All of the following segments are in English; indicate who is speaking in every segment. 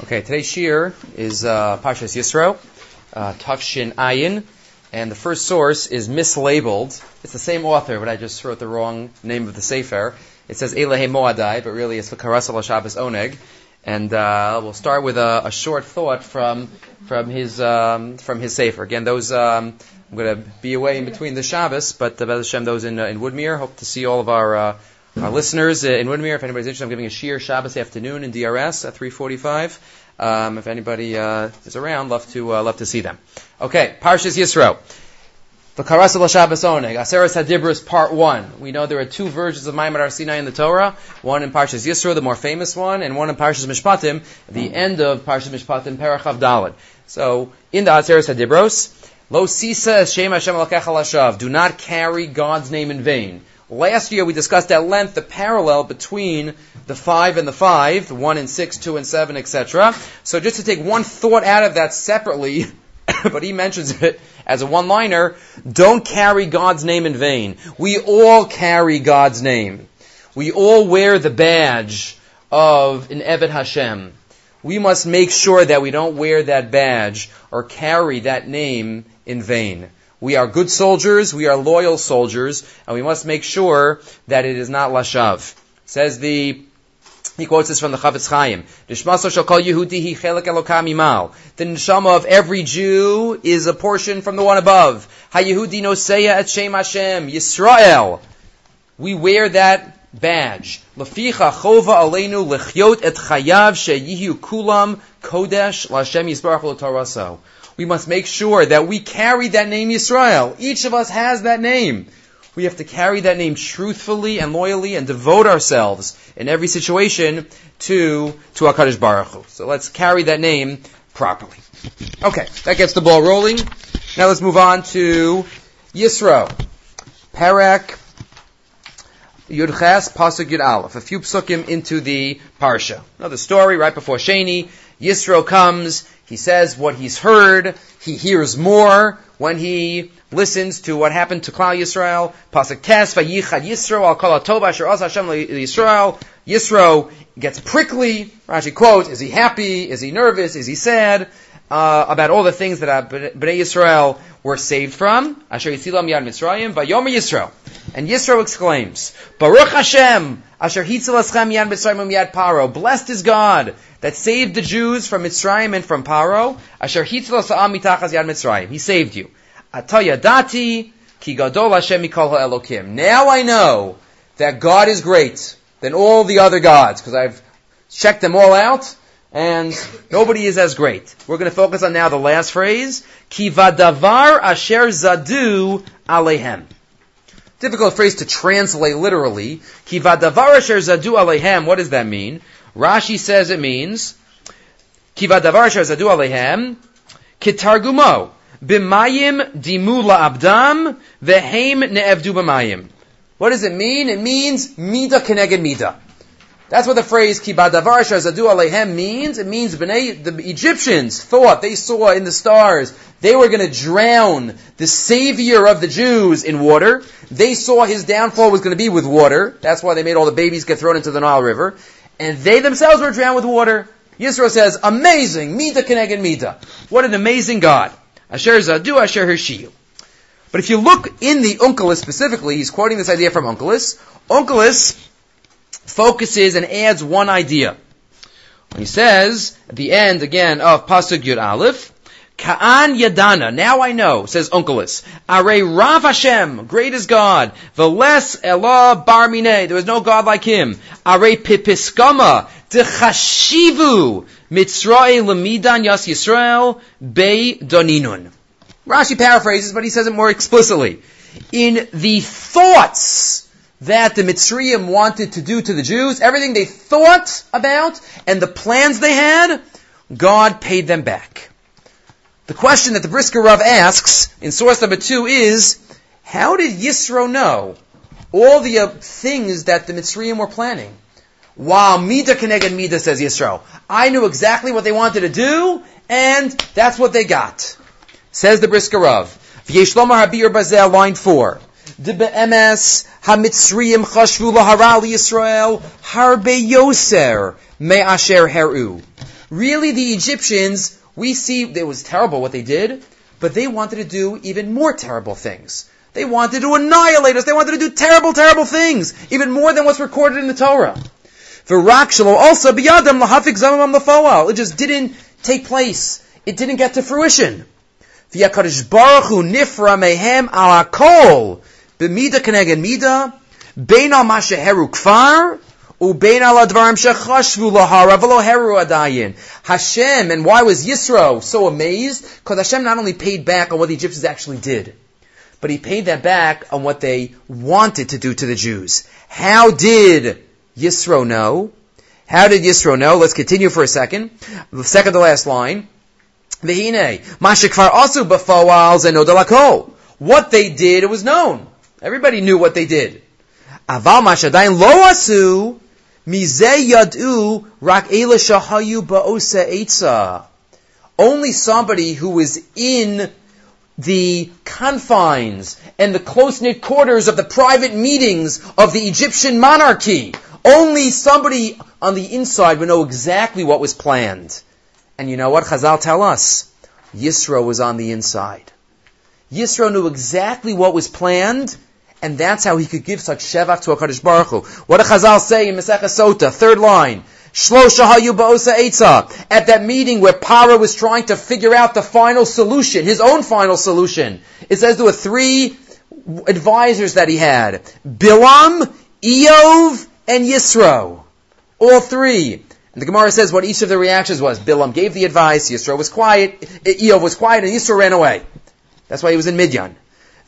Speaker 1: Okay, today's shir is uh, Pashas Yisro, uh, Tafshin Ayin, and the first source is mislabeled. It's the same author, but I just wrote the wrong name of the Sefer. It says Elehe Moadai, but really it's V'karasa Shabbos Oneg. And uh, we'll start with a, a, short thought from from his um, from his Sefer. Again, those um, I'm going to be away in between the Shabbos, but uh, Hashem, those in uh, in Woodmere, hope to see all of our uh, our listeners in Woodmere, if anybody's interested, I'm giving a shir Shabbos afternoon in DRS at 3:45. Um, if anybody uh, is around, love to uh, love to see them. Okay, Parshas Yisro. The Karasal Shabbos Oneg, Aseres Hadibros Part 1. We know there are two versions of Ma'amad Har Sinai in the Torah, one in Parshas Yisro, the more famous one, and one in Parshas Mishpatim, the end of Parshas Mishpatim, Parachav Dalad. So, in the Aseres Hadibros, Lo Sisa Shem Hashem Alakech Do not carry God's name in vain. Last year we discussed at length the parallel between the five and the five, the one and six, two and seven, etc. So just to take one thought out of that separately, but he mentions it as a one-liner, don't carry God's name in vain. We all carry God's name. We all wear the badge of an Evet Hashem. We must make sure that we don't wear that badge or carry that name in vain. We are good soldiers, we are loyal soldiers, and we must make sure that it is not lashav. Says the he quotes this from the Chafetz Chaim. The neshama of every Jew is a portion from the one above. Ha-Yehudi noseya et Shem Hashem, Yisrael. We wear that badge. Leficha chova aleinu lechyot et chayav sheyihu kulam kodesh l'Hashem yisbarach l'toraso we must make sure that we carry that name Yisrael. Each of us has that name. We have to carry that name truthfully and loyally and devote ourselves in every situation to, to HaKadosh Baruch Hu. So let's carry that name properly. Okay, that gets the ball rolling. Now let's move on to Yisro. Parak Yudches Pasuk Yud Aleph. A few psukim into the Parsha. Another story right before Sheni. Yisro comes, he says what he's heard, he hears more when he listens to what happened to Klal Yisrael. Pasuk Tes, Vayichad Yisro, al kol atov asher az Hashem Yisrael. Yisro gets prickly. Rashi quotes, is he happy? Is he nervous? Is he sad? Uh, about all the things that Bnei Yisrael were saved from. Asher Yitzilam Yad Mitzrayim, Vayomer Yisro. And Yisro exclaims, Baruch Hashem, Asher Hitzel Aschem Yad Mitzrayim Yad Paro. Blessed is God that saved the Jews from Mitzrayim and from Paro. Asher Hitzel Sa'am Mitachas Yad Mitzrayim. He saved you. Ataya Dati, Ki Gadol Hashem Mikol Elokim. Now I know that God is great than all the other gods, because I've checked them all out, and nobody is as great. We're going to focus on now the last phrase, Ki Vadavar Asher Zadu Alehem. Difficult phrase to translate literally. Kivadavar asher zadu alehem. What does that mean? Rashi says it means Kivadavar asher zadu alehem. Kitargumo. Bimayim dimula abdam vehem ne'evdu b'mayim. What does it mean? It means mida keneged mida. That's what the phrase "kibadavar zadu alehem" means. It means B'nai, the Egyptians thought they saw in the stars they were going to drown the savior of the Jews in water. They saw his downfall was going to be with water. That's why they made all the babies get thrown into the Nile River, and they themselves were drowned with water. Yisro says, "Amazing, mida keneged mita. What an amazing God." Asher zadu asher hirshiyu. But if you look in the Onkelos specifically, he's quoting this idea from Onkelos. Onkelos focuses and adds one idea. He says at the end again of Pasuk Yud Aleph, Ka'an Yadana, now I know, says Onkelos. Are Rav Hashem, great is God. Veles Elah Bar Mineh, there is no God like him. Are Pipiskama, Dechashivu, Mitzrae Lamidan Yas Yisrael, Be Doninun. Rashi paraphrases, but he says it more explicitly. In the thoughts that the Mitzrayim wanted to do to the Jews, everything they thought about and the plans they had, God paid them back. The question that the Brisker Rav asks in source number two is, how did Yisro know all the uh, things that the Mitzrayim were planning? Wow, Mida Keneged Mida, says Yisro. I knew exactly what they wanted to do, and that's what they got. Says the Brisker Rav. V'yeshlomar Habir Bazel, line four. Chashvu lahara Yisrael harbe yoser me asher heru. Really, the Egyptians, we see it was terrible what they did, but they wanted to do even more terrible things. They wanted to annihilate us. They wanted to do terrible, terrible things, even more than what's recorded in the Torah. V'rak also biyadam lahafik zamam lafawal. It just didn't take place. It didn't get to fruition. Baruch hu nifra mehem b'mida keneged mida bein al masheheru kfar ubein al advarim shechashvu lahara v'lo heru adayin. Hashem, and why was Yisro so amazed? Because Hashem not only paid back on what the Egyptians actually did, but he paid that back on what they wanted to do to the Jews. How did Yisro know? How did Yisro know? Let's continue for a second. The second to last line. Vehine, mashikvar asu b'fawal zenodalako. What they did, it was known. Everybody knew what they did. Aval mashadayin lo asu yadu rak. Only somebody who was in the confines and the close-knit quarters of the private meetings of the Egyptian monarchy. Only somebody on the inside would know exactly what was planned. And you know what Chazal tell us? Yisro was on the inside. Yisro knew exactly what was planned, and that's how he could give such shevach to HaKadosh Baruch Hu. What did Chazal say in Masechah Sota, third line? At that meeting where Paro was trying to figure out the final solution, his own final solution. It says there were three advisors that he had. Bilam, Eov, and Yisro. All three. And the Gemara says what each of the reactions was. Bilam gave the advice, Yisro was quiet, Eov was quiet, and Yisro ran away. That's why he was in Midyan.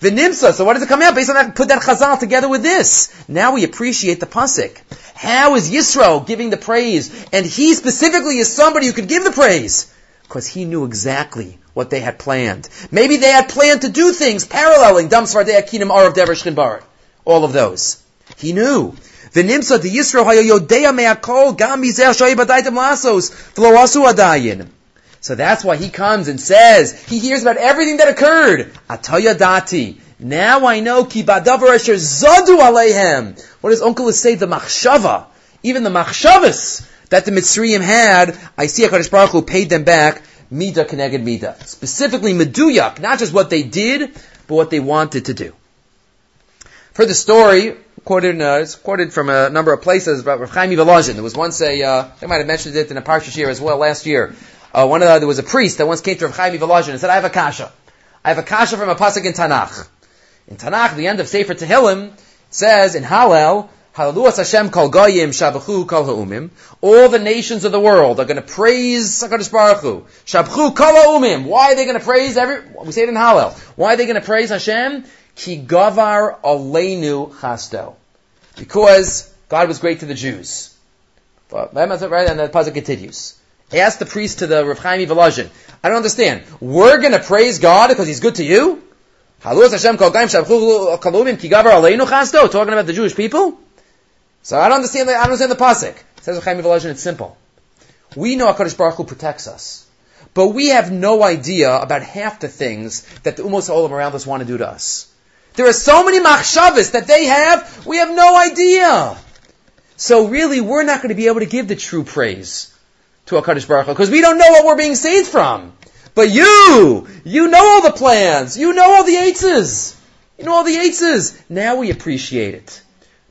Speaker 1: The Nimsa, so what does it come out? Based on that, put that Chazal together with this. Now we appreciate the Pasik. How is Yisro giving the praise? And he specifically is somebody who could give the praise. Because he knew exactly what they had planned. Maybe they had planned to do things paralleling Dam Svardei Akinim Arav Dever Barat. All of those. He knew. The Nimsa, the Yisro, Hayo Yodea Me'akol, Gam Mizeh Shoyi Badaitim Lasos, V'lo Asu Adayin. So that's why he comes and says, he hears about everything that occurred. Ataya dati. Now I know ki badavar zadu aleihem. What does Uncle say? The machshava. Even the machshavas that the Mitzrayim had, I see HaKadosh Baruch Hu paid them back, mida keneged mida. Specifically meduyak, not just what they did, but what they wanted to do. For the story, quoted, uh, it's quoted from a number of places about Rav Chaim. There was once a, uh, might have mentioned it in a Parsha here as well last year. Uh, one of the, there was a priest that once came to Rav Chaim Volozhin and said, I have a kasha. I have a kasha from a pasuk in Tanakh. In Tanakh, the end of Sefer Tehillim, says in Hallel, Hallelujah Hashem kol goyim shabachu kol ha'umim. All the nations of the world are going to praise HaKadosh Baruch Hu. Shabachu kol ha'umim. Why are they going to praise every, we say it in Hallel. Why are they going to praise Hashem? Ki gavar aleinu chasto. Because God was great to the Jews. But, Right? And the puzzle continues. Ask the priest to the Rav Chaim Volozhin. I don't understand. We're going to praise God because He's good to you? Talking about the Jewish people? So I don't understand the, I don't understand the pasuk. It says Rav Chaim Volozhin, it's simple. We know HaKadosh Baruch Hu protects us. But we have no idea about half the things that the Umos Olam around us want to do to us. There are so many machshavas that they have, we have no idea. So really, we're not going to be able to give the true praise to HaKadosh Baruch because we don't know what we're being saved from. But you, you know all the plans, you know all the eitzes, you know all the eitzes. Now we appreciate it.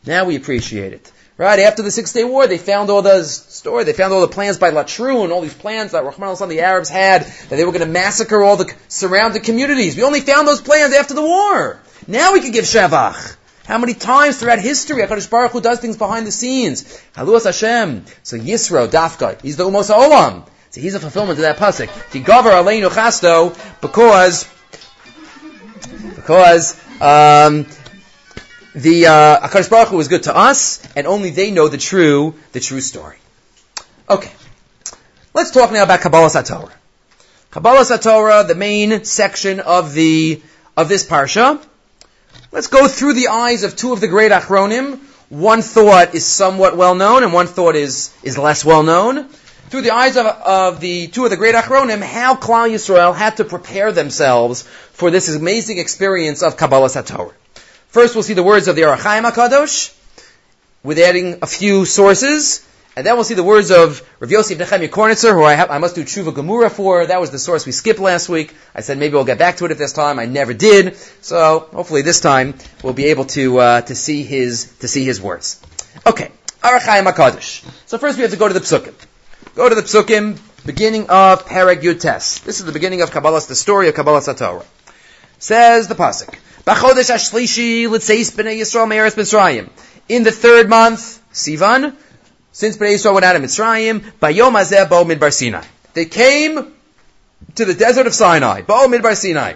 Speaker 1: Now we appreciate it. Right, after the Six Day War, they found all the story, they found all the plans by Latru and all these plans that Rahman al the Arabs had, that they were going to massacre all the surrounding communities. We only found those plans after the war. Now we can give Shavach. How many times throughout history HaKadosh Baruch Hu does things behind the scenes? Haluas Hashem. So Yisro, Dafka, he's the Umos Olam. So he's a fulfillment of that pasuk. Tigavar aleinu chasto, because, because, um, the, uh, HaKadosh Baruch Hu was good to us, and only they know the true, the true story. Okay. Let's talk now about Kabbalah Satorah. Kabbalah Satorah, the main section of the, of this parsha, Let's go through the eyes of two of the great Achronim. One thought is somewhat well known, and one thought is, is less well known. Through the eyes of, of the two of the great Achronim, how Klal Yisrael had to prepare themselves for this amazing experience of Kabbalah Satorah. First, we'll see the words of the Ohr HaChaim HaKadosh, with adding a few sources, And then we'll see the words of Rav Yosef Nechemia Kornitzer, who I, I must do Tshuva Gemura for. That was the source we skipped last week. I said maybe we'll get back to it at this time. I never did. So hopefully this time we'll be able to uh, to see his to see his words. Okay, Ohr HaChaim Hakadosh. So first we have to go to the Psukim. Go to the Psukim, beginning of Perek Yud Tes. This is the beginning of Kabbalah, the story of Kabbalah Satorah. Says the pasuk. B'chodesh Ashlishi L'Tzeis B'nei Yisrael Me'eretz Mitzrayim. In the third month, Sivan, since Bnei Yisrael went out of Mitzrayim, Bayom Azeh Bo Midbar Sinai. They came to the desert of Sinai, Bo Midbar Sinai.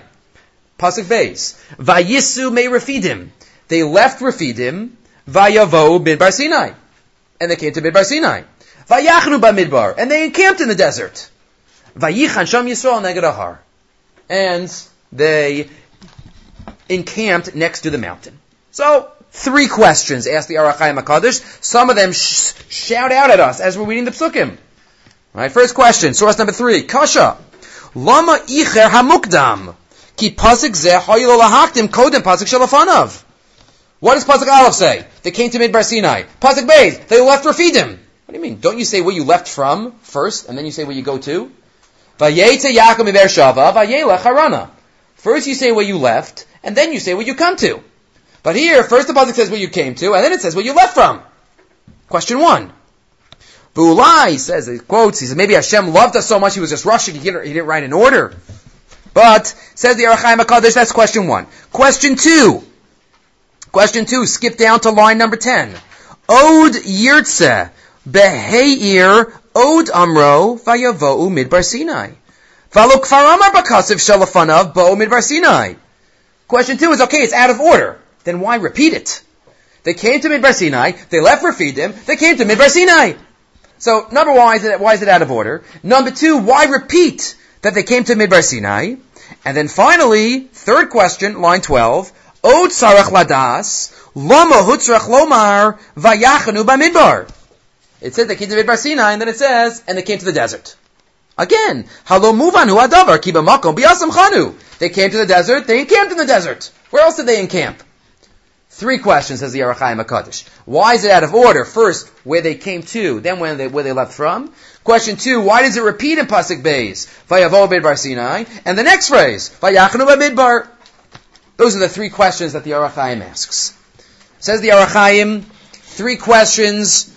Speaker 1: Pasuk Beis. Vayisu Me Refidim. They left Refidim, Vayavo Midbar Sinai. And they came to Midbar Sinai. Vayachnu Midbar. And they encamped in the desert. Vayichan Sham Yisrael Neged And they encamped next to the mountain. So, Three questions asked the Ohr HaChaim HaKadosh. Some of them sh- shout out at us as we're reading the psukim. Right, first question, source number three, Kasha. Lama icher hamukdam. Ki pasik zeh hoyilo lahaktim kodem pasik shalafanav. What does pasuk Aleph say? They came to Midbar Sinai. Pasuk Beis, they left Rafidim. What do you mean? Don't you say where you left from first, and then you say where you go to? Vayeta Yaakov Shava, Vayelech Harana. First you say where you left, and then you say where you come to. But here, first the Pasuk says where you came to, and then it says where you left from. Question one. Bulai says, he quotes, he says, maybe Hashem loved us so much he was just rushing, he didn't, he didn't write in order. But, says the Ohr HaChaim HaKadosh, that's question one. Question two. Question two, skip down to line number ten. Od yirtze beheir od amro vayavo'u midbar Sinai. Valo kfar amar bakasiv shalafanav bo midbar Sinai. Question two is, okay, it's out of order then why repeat it? They came to Midbar Sinai, they left Rafidim, they came to Midbar Sinai. So, number one, why is, it, why is it out of order? Number two, why repeat that they came to Midbar Sinai? And then finally, third question, line 12, Od sarach ladas, lama hutzrach lomar, vayachanu b'midbar. It says they came to Midbar Sinai, and then it says, and they came to the desert. Again, halo muvanu adavar, kiba makom biyasam chanu. They came to the desert, they encamped in the desert. Where else did they encamp? Three questions, says the Ohr HaChaim HaKadosh. Why is it out of order? First, where they came to, then when they, where they left from. Question two, why does it repeat in Pasuk Beis? Vayavo Bidbar Sinai. And the next phrase, Vayachnu Bidbar. Those are the three questions that the Ohr HaChaim asks. Says the Ohr HaChaim, three questions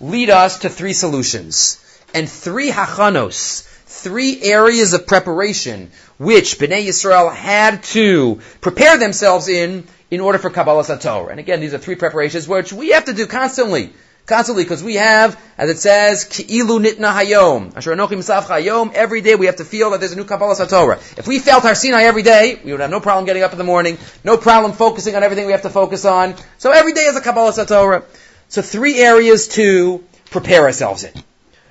Speaker 1: lead us to three solutions. And three hachanos, three areas of preparation, which Bnei Yisrael had to prepare themselves in in order for Kabbalah Sator. And again, these are three preparations which we have to do constantly. Constantly, because we have, as it says, Ki'ilu nitna hayom. Asher anochim hayom. Every day we have to feel that there's a new Kabbalah Satorah. If we felt our Sinai every day, we would have no problem getting up in the morning, no problem focusing on everything we have to focus on. So every day is a Kabbalah Satorah. So three areas to prepare ourselves in.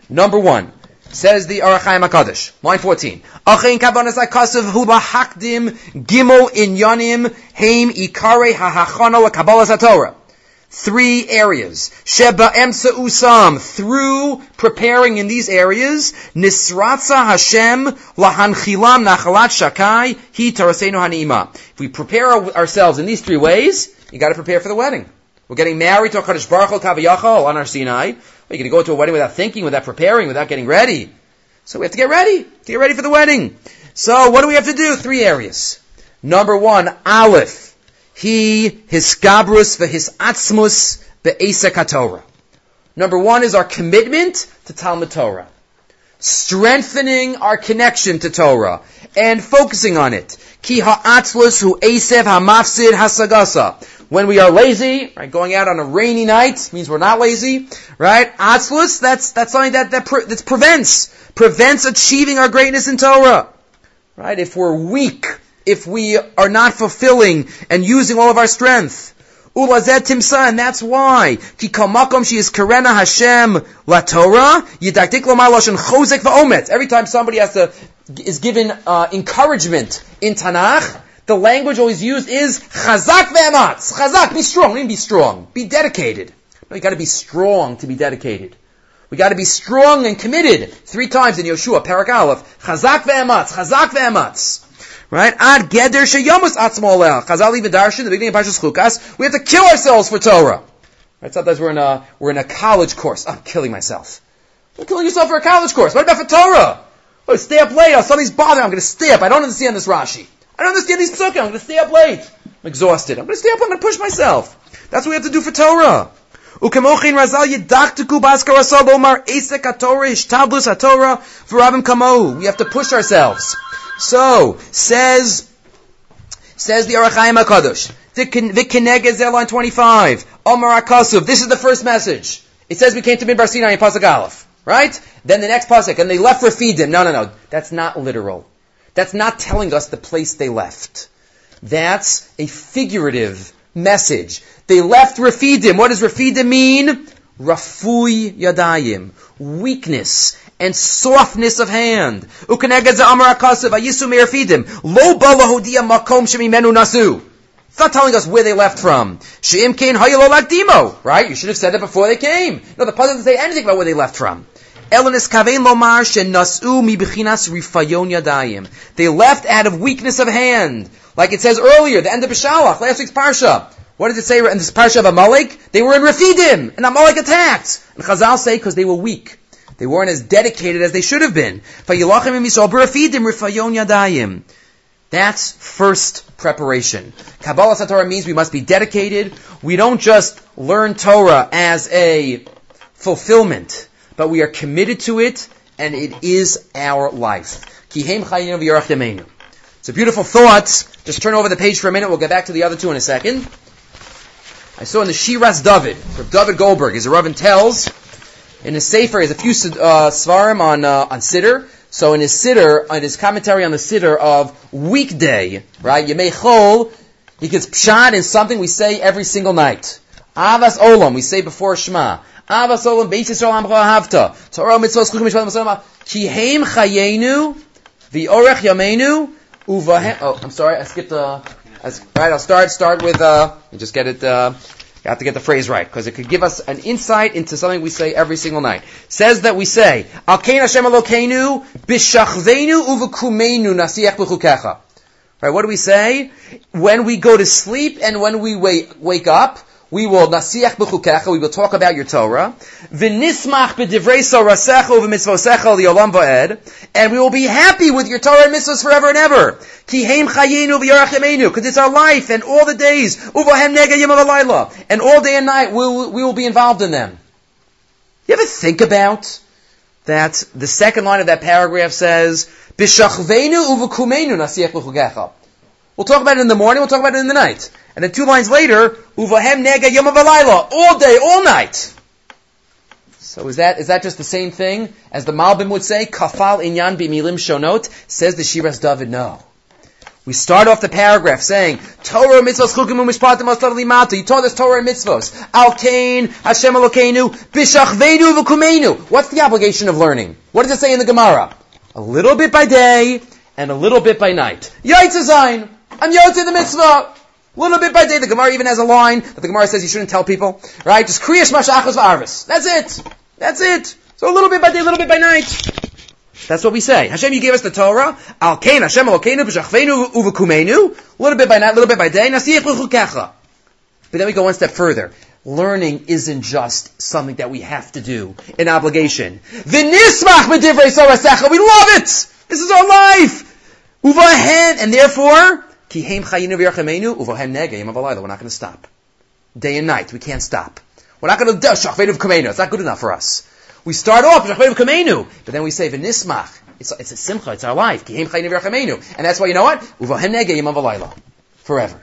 Speaker 1: Number one, Says the Ohr HaChaim HaKadosh, line 14. Achein kavanas akasav hu lahakdim gimel inyanim heim ikare hahachana kabbalah satorah. Three areas. Sheba emsa usam. Through preparing in these areas, nisratza Hashem lahanchilam nachalat shakai hi tarasenu hanima. If we prepare ourselves in these three ways, you gotta prepare for the wedding. We're getting married to a Kaddish Baruch Hu Kaviyachal on our Sinai. You're going to go to a wedding without thinking, without preparing, without getting ready. So we have to get ready, to get ready for the wedding. So what do we have to do? Three areas. Number one, Aleph. He, his skabrus, his atzmus, be'esek Torah. Number one is our commitment to Talmud Torah. Strengthening our connection to Torah and focusing on it. Ki ha'atzlus hu esev ha'mafsid hasagasa. When we are lazy, right, going out on a rainy night means we're not lazy, right? Atzlus, that's, that's something that, that, pre- that prevents, prevents achieving our greatness in Torah. Right? If we're weak, if we are not fulfilling and using all of our strength. Ulazet and that's why. Ki kamakom she is karena Hashem la Torah, yidaktik lo lashon chozek va'omet. Every time somebody has to, is given uh, encouragement in Tanakh, the language always used is chazak ve'amatz. Chazak, be strong. Mean be strong. Be dedicated. No, you got to be strong to be dedicated. We got to be strong and committed. Three times in Yeshua, Parak Aleph. Chazak ve'amatz. Chazak ve'amatz. Right? Ad geder sheyamus atzmo Chazal even darshan, the beginning of Parshas Chukas, we have to kill ourselves for Torah. Right? Sometimes we're in a, we're in a college course. I'm killing myself. You're killing yourself for a college course. What about for Torah? Oh, stay up late. Oh, somebody's bothering. I'm going to stay up. I don't understand this Rashi. I don't understand these psukim. I'm going to stay up late. I'm exhausted. I'm going to stay up. I'm going to push myself. That's what we have to do for Torah. Ukemochin razal yidaktiku baskar asal omar esek haTorah ishtablus haTorah v'rabim kamohu. We have to push ourselves. So, says, says the Ohr HaChaim HaKadosh, V'kinegez line 25, Omar HaKasuv, this is the first message. It says we came to Midbar Sinai in Pasuk Aleph. Right? Then the next pasuk, and they left for Rafidim. No, no, no. That's not literal. That's not telling us the place they left. That's a figurative message. They left Rafidim. What does Rafidim mean? Rafui yadayim. Weakness and softness of hand. Lo makom shemimenu nasu. It's not telling us where they left from. She'im kain dimo. Right? You should have said that before they came. No, the puzzle doesn't say anything about where they left from. They left out of weakness of hand. Like it says earlier, the end of Bishalach, last week's Parsha. What does it say in this Parsha of Amalek? They were in Rafidim, and Amalek attacked. And Chazal say because they were weak. They weren't as dedicated as they should have been. That's first preparation. Kabbalah Satorah means we must be dedicated. We don't just learn Torah as a fulfillment, but we are committed to it, and it is our life. It's a beautiful thought. Just turn over the page for a minute. We'll get back to the other two in a second. I saw in the Shiras David, from David Goldberg, as a Rabbin tells, in his Sefer, he has a few uh, svarim on, uh, on Siddur. So in his Siddur, in his commentary on the Siddur of weekday, right, Yemei Chol, he gets pshat in something we say every single night. Avas Olam, we say before Shema. Avas Olam, Beis Yisrael Amcha. Torah Chayenu, V'orech Yameinu, Uvahem, oh, I'm sorry, I skipped, uh, right, I'll start, start with, uh, just get it, uh, have to get the phrase right, because it could give us an insight into something we say every single night. Says that we say, Alkein Hashem Elokeinu, Bishachvenu uvakumenu nasiach b'chukecha. Right, what do we say? When we go to sleep and when we wake up, we will nasiach b'chukecha, we will talk about your Torah. V'nismach b'divrei sorasecha u'v'mitzvosecha li'olam va'ed. And we will be happy with your Torah and mitzvahs forever and ever. Ki heim chayenu v'yarach Because it's our life and all the days. Uvahem nega yom And all day and night we will, we will be involved in them. You ever think about that the second line of that paragraph says, B'shachvenu u'v'kumenu nasiach b'chukecha. We'll talk about it in the morning, we'll talk about it in the night. And then two lines later, uvahem nega yom all day, all night. So is that is that just the same thing as the Malbim would say? Kafal inyan bimilim shonot says the Shiras David. No. We start off the paragraph saying Torah mitzvos chukim umishpatim limata. You taught us Torah and mitzvos. Al kain Hashem Elokeinu b'shachveinu v'kumeinu. What's the obligation of learning? What does it say in the Gemara? A little bit by day and a little bit by night. Yaitzazayin. I'm yotze the mitzvah. Little bit by day, the Gemara even has a line that the Gemara says you shouldn't tell people, right? Just kriyas mashachos v'arvis. That's it. That's it. So a little bit by day, a little bit by night. That's what we say. Hashem, you gave us the Torah. Al kain Hashem Elokeinu b'shachveinu uvakumenu. A little bit by night, a little bit by day. But then we go one step further. Learning isn't just something that we have to do, an obligation. V'nismach b'divrei sorasecha. We love it. This is our life. Uvahen, and therefore, we're not going to stop. Day and night, we can't stop. We're not going to shachveinu kamenu. It's not good enough for us. We start off shachveinu kamenu, but then we say v'nismach. It's, it's a simcha. It's our life. And that's why you know what? Forever.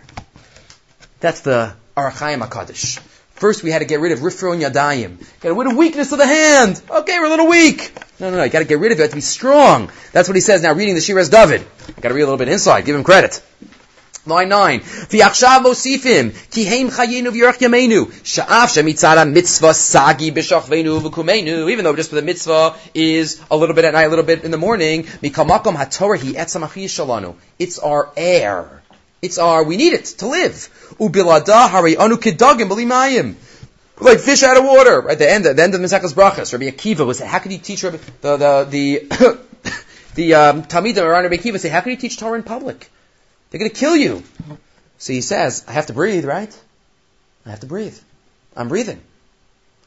Speaker 1: That's the Ohr HaChaim Hakadosh. First, we had to get rid of rifron yadayim. Get rid of weakness of the hand. Okay, we're a little weak. No, no, no. You got to get rid of it. You have to be strong. That's what he says now. Reading the Shiras David. Got to read a little bit inside. Give him credit. Line 9. V'yachshav mosifim, ki heim even though just for the mitzvah is a little bit at night, a little bit in the morning. It's our air. It's our, we need it to live. B'limayim. Like fish out of water. Right, the end, of the end of Mesachas Brachas. Rabbi Akiva was, how could you teach Rabbi, the, the, the, the, um, Talmidim around Rabbi Akiva say, how can you teach Torah in public? They're going to kill you. So he says, I have to breathe, right? I have to breathe. I'm breathing.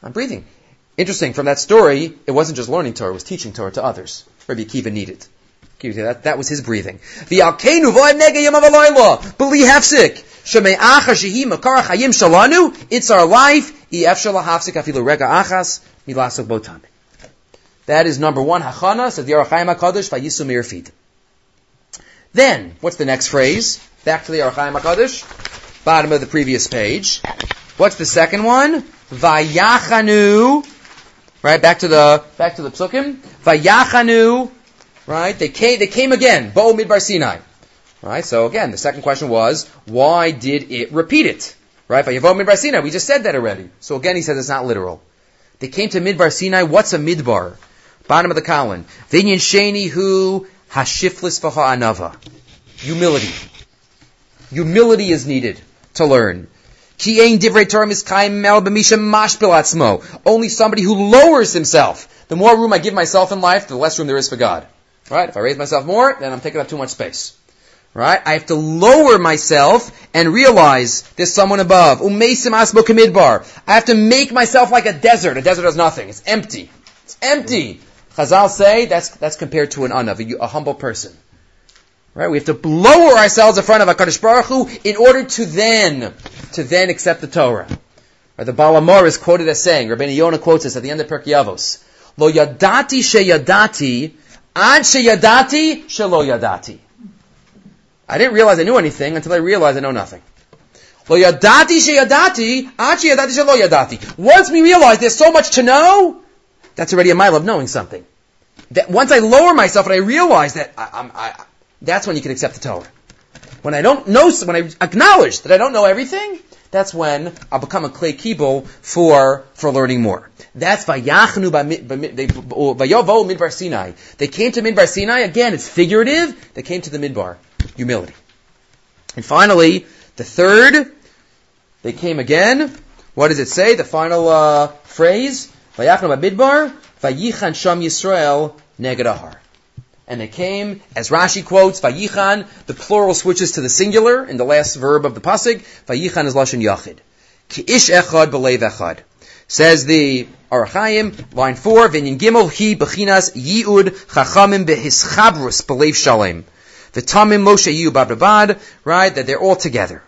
Speaker 1: I'm breathing. Interesting, from that story, it wasn't just learning Torah, it was teaching Torah to others. Rabbi Akiva needed. That, that was his breathing. The alkenu chayim shalanu. It's our life. Rega achas botam. That is number one. Hachana says the HaKadosh. Then, what's the next phrase? Back to the Ohr HaChaim HaKadosh. Bottom of the previous page. What's the second one? Vayachanu. Right, back to the, back to the psukim. Vayachanu. Right, they came, they came again. Bo midbar Sinai. Right, so again, the second question was, why did it repeat it? Right, Vayavo midbar Sinai. We just said that already. So again, he says it's not literal. They came to midbar Sinai. What's a midbar? Bottom of the column. Vinyan sheni hu hashiflis anava. Humility. Humility is needed to learn. Ki ain divretorum is Kaimelbamisha Mashpilatsmo. Only somebody who lowers himself. The more room I give myself in life, the less room there is for God. Right? If I raise myself more, then I'm taking up too much space. Right? I have to lower myself and realize there's someone above. I have to make myself like a desert. A desert does nothing. It's empty. It's empty. Chazal say that's, that's compared to an anav, a, a humble person. Right? We have to lower ourselves in front of HaKadosh Baruch Hu in order to then, to then accept the Torah. Right? The Balamor is quoted as saying, Rabbi Yonah quotes this at the end of Pirkei Avos, Lo yadati sheyadati, ad sheyadati shelo yadati. I didn't realize I knew anything until I realized I know nothing. Lo yadati sheyadati, ad sheyadati shelo yadati. Once we realize there's so much to know, that's already a mile of knowing something. That once I lower myself and I realize that I, I, that's when you can accept the Torah. When I don't know, when I acknowledge that I don't know everything, that's when I'll become a clay kibble for, for learning more. That's Vayachnu Vayovo Midbar Sinai. They came to Midbar Sinai, again, it's figurative, they came to the Midbar. Humility. And finally, the third, they came again. What does it say? The final uh, phrase, Vayachnu Midbar, Vayichan Sham Yisrael Neged and they came, as Rashi quotes, Vayichan, the plural switches to the singular in the last verb of the pasuk. Vayichan is lashon yachid. Ki ish echad b'leiv echad. Says the Ohr HaChaim, line four, Vinyan Gimel hi bechinas yiud chachamim behischabrus b'leiv shalem. V'tamim Moshe yu bababad, right, that they're all together.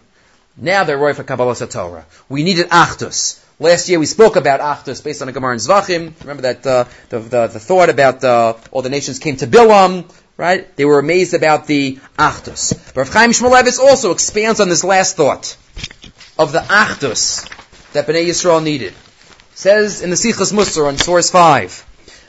Speaker 1: Now they're roy for Kabbalah Torah. We needed achdus. Last year we spoke about Achdus based on the Gemara in Zvachim. Remember that uh, the, the, the thought about uh, all the nations came to Bilam, right? They were amazed about the Achdus. But Rav Chaim Shmulevitz also expands on this last thought of the Achdus that Bnei Yisrael needed. Says in the Sichas Musar on source five,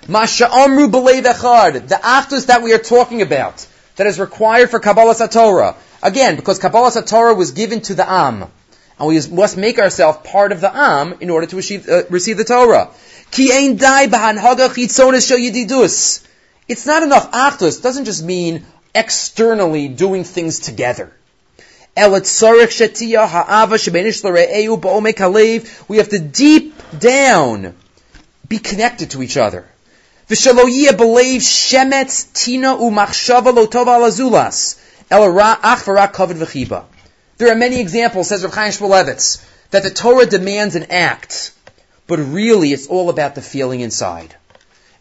Speaker 1: Masha Amru Echad, the Achdus that we are talking about, that is required for Kabbalah Satorah. Again, because Kabbalah Satorah was given to the Am and we must make ourselves part of the Am in order to receive, uh, receive the Torah. It's not enough. Achdus doesn't just mean externally doing things together. We have to deep down be connected to each other. shemetz tina umachshava lo tova There are many examples, says Rav Chaim that the Torah demands an act, but really it's all about the feeling inside.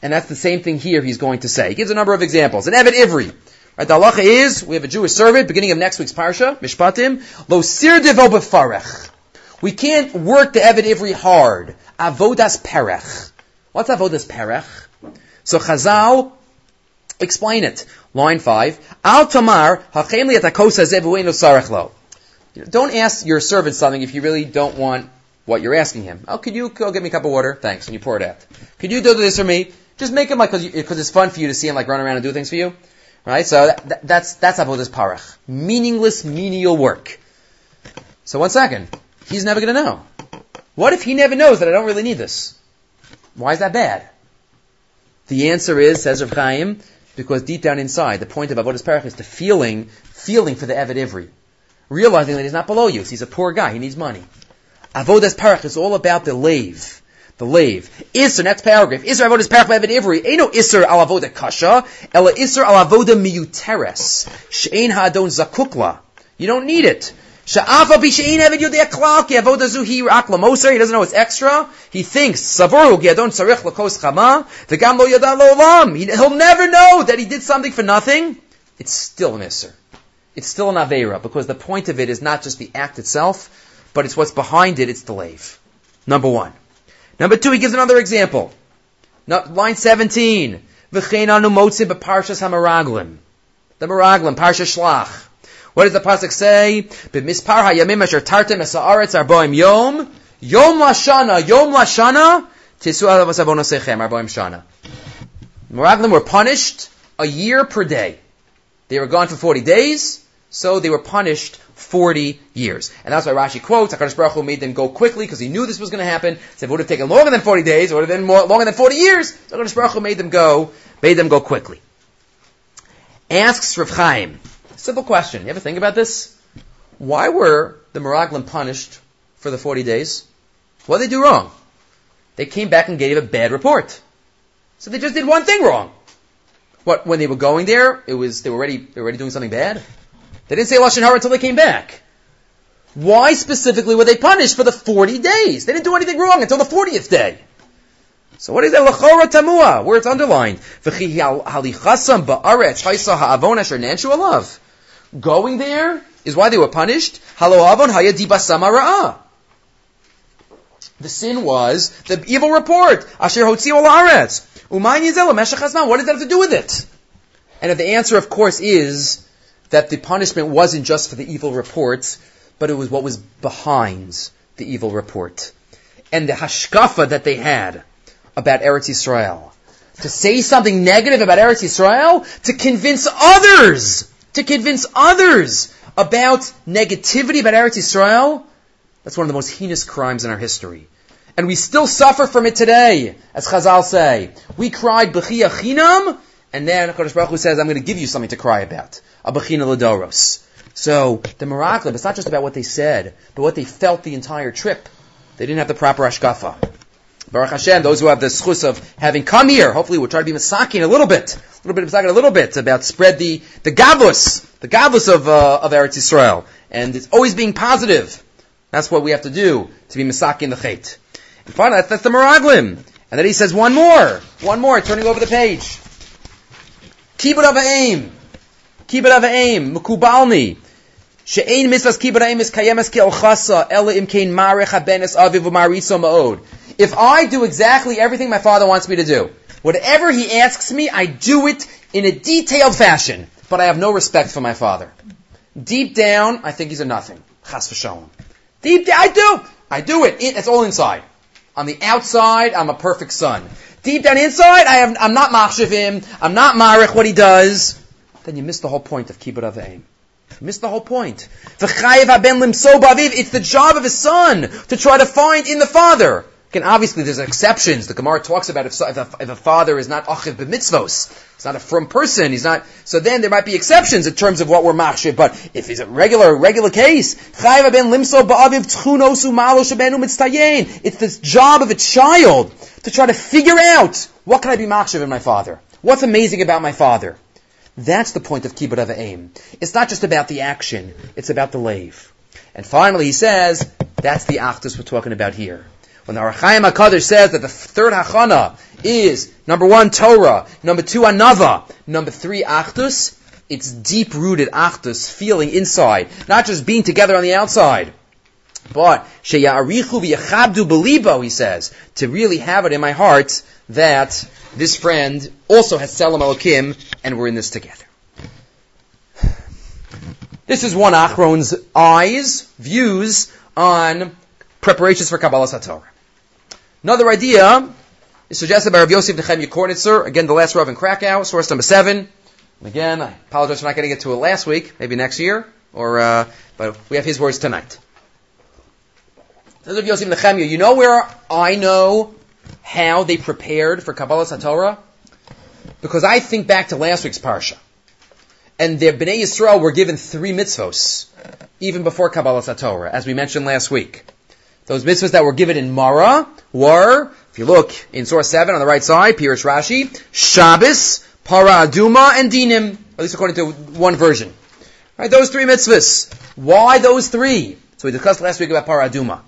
Speaker 1: And that's the same thing here he's going to say. He gives a number of examples. An Eved Ivri. Right, the halacha is, we have a Jewish servant, beginning of next week's parsha, Mishpatim, Lo sir devo befarech. We can't work the Eved Ivri hard. Avodas perech. What's avodas perech? So Chazal explain it. Line five. Al tamar hachem li atakosa zevuenu sarech lo. Don't ask your servant something if you really don't want what you're asking him. Oh, could you go get me a cup of water? Thanks. And you pour it out. Could you do this for me? Just make him like, cause, it's fun for you to see him like run around and do things for you. Right? So that, that, that's, that's avodas parach. Meaningless menial work. So one second. He's never gonna know. What if he never knows that I don't really need this? Why is that bad? The answer is, says Rav Chaim, because deep down inside, the point of avodas parach is the feeling, feeling for the Eved Ivri realizing that he's not below you. He's a poor guy. He needs money. Avodas parach is all about the lave. The lave. Isser, next paragraph. Isser avodas parach be'evid ivri. Ain't no isser al avoda kasha. Ela isser al avoda miyuteres. She'ein ha'adon zakukla. You don't need it. Sha'afa b'she'in eved yudei klal ki avoda zuhi rak lamoser. He doesn't know it's extra. He thinks savoru ki adon tzarich lakos chama. V'gam lo yada lo olam. He'll never know that he did something for nothing. It's still an isser. It's still an avera because the point of it is not just the act itself, but it's what's behind it. It's the lave. Number one. Number two, he gives another example. Line 17. V'chein anu motzim b'parshas hamaraglim. The maraglim, parsha shlach. What does the pasuk say? B'mispar hayamim asher tartem esa'aretz arboim yom. Yom lashana, yom lashana. Tisu alav asavonosechem arboim shana. Meraglim were punished a year per day. They were gone for 40 days, so they were punished 40 years. And that's why Rashi quotes, HaKadosh Baruch Hu made them go quickly because he knew this was going to happen. So if it would have taken longer than 40 days, it would have been more, longer than 40 years. So HaKadosh Baruch Hu made them go, made them go quickly. Asks Rav Chaim, Simple question. You ever think about this? Why were the Meraglim punished for the 40 days? What did they do wrong? They came back and gave a bad report. So they just did one thing wrong. What, when they were going there, it was, they were already, they were already doing something bad? They didn't say Lashon Hara until they came back. Why specifically were they punished for the 40 days? They didn't do anything wrong until the 40th day. So what is that? Lachora tamua, where it's underlined. Going there is why they were punished. The sin was the evil report. What does that have to do with it? And the answer, of course, is that the punishment wasn't just for the evil report, but it was what was behind the evil report. And the hashkafa that they had about Eretz Yisrael. To say something negative about Eretz Yisrael, to convince others to convince others about negativity about Eretz Yisrael, that's one of the most heinous crimes in our history. And we still suffer from it today, as Chazal say. We cried Bechia Chinam, and then HaKadosh Baruch Hu says, I'm going to give you something to cry about. A Bechina Ladoros. So, the Miracle, it's not just about what they said, but what they felt the entire trip. They didn't have the proper Ashkafa. Baruch Hashem, those who have the schus of having come here, hopefully we'll try to be masakin a little bit, a little bit masakin a little bit about spread the, the gavus, the gavus of, uh, of Eretz Yisrael. And it's always being positive. That's what we have to do to be masakin the chait. And finally, that's, that's the Meraglim. And then he says one more, one more, turning over the page. Of aim. Mukubalni. She'ein mitzvahs aim is kayemes ki chasa, ela im marech habenes aviv ma'od. If I do exactly everything my father wants me to do, whatever he asks me, I do it in a detailed fashion, but I have no respect for my father. Deep down, I think he's a nothing. Chas v'shalom. Deep down, I do. I do it. It's all inside. On the outside, I'm a perfect son. Deep down inside, I have, I'm not machshav him. I'm not marich what he does. Then you miss the whole point of kibbut of aim. You miss the whole point. It's the job of his son to try to find in the father Again, obviously there's exceptions. The Gemara talks about if, if, a, if a father is not achiv b'mitzvos, he's not a from person, he's not, so then there might be exceptions in terms of what we're machshiv, but if he's a regular, regular case, it's the job of a child to try to figure out, what can I be machshiv in my father? What's amazing about my father? That's the point of kibbut aim. It's not just about the action, it's about the lave. And finally he says, that's the achdus we're talking about here. When the Ohr HaChaim HaKadosh says that the third Hachana is number one Torah, number two Anava, number three Achdus, it's deep rooted Achdus, feeling inside, not just being together on the outside. But sheyarichu v'yachabdu he says, to really have it in my heart that this friend also has Tzelem Elokim, and we're in this together. This is one Achron's eyes, views on preparations for Kabbalah Satorah. Another idea is suggested by Rav Yosef Nechemya Kornitzer, again the last Rav in Krakow, source number seven. Again, I apologize for not getting to it last week, maybe next year, or uh, but we have his words tonight. Says Rav Yosef Nechemya, you know where I know how they prepared for Kabbalah Satorah? Because I think back to last week's parsha, and the Bnei Yisrael were given three mitzvos even before Kabbalah Satorah, as we mentioned last week. Those mitzvahs that were given in Mara were, if you look in Surah 7 on the right side, Pirush Rashi, Shabbos, Para Aduma, and Dinim, at least according to one version. Right, those three mitzvahs. Why those three? So we discussed last week about paraduma.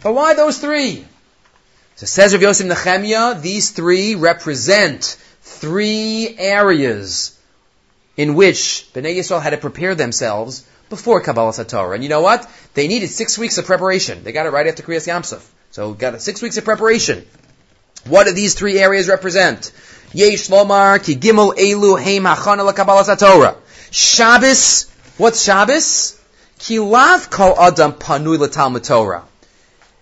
Speaker 1: But why those three? So says Rav Yosef Nechemia, these three represent three areas in which Bnei Yisrael had to prepare themselves before Kabbalah Torah. And you know what? They needed six weeks of preparation. They got it right after Kriyas Yam Suf. So got six weeks of preparation. What do these three areas represent? Yesh Lomar, Ki Gimel Elu, Heim Hachana Kabbalah Torah. Shabbos, what's Shabbos? Ki Lav Kol Adam Panui L'Talmud Torah.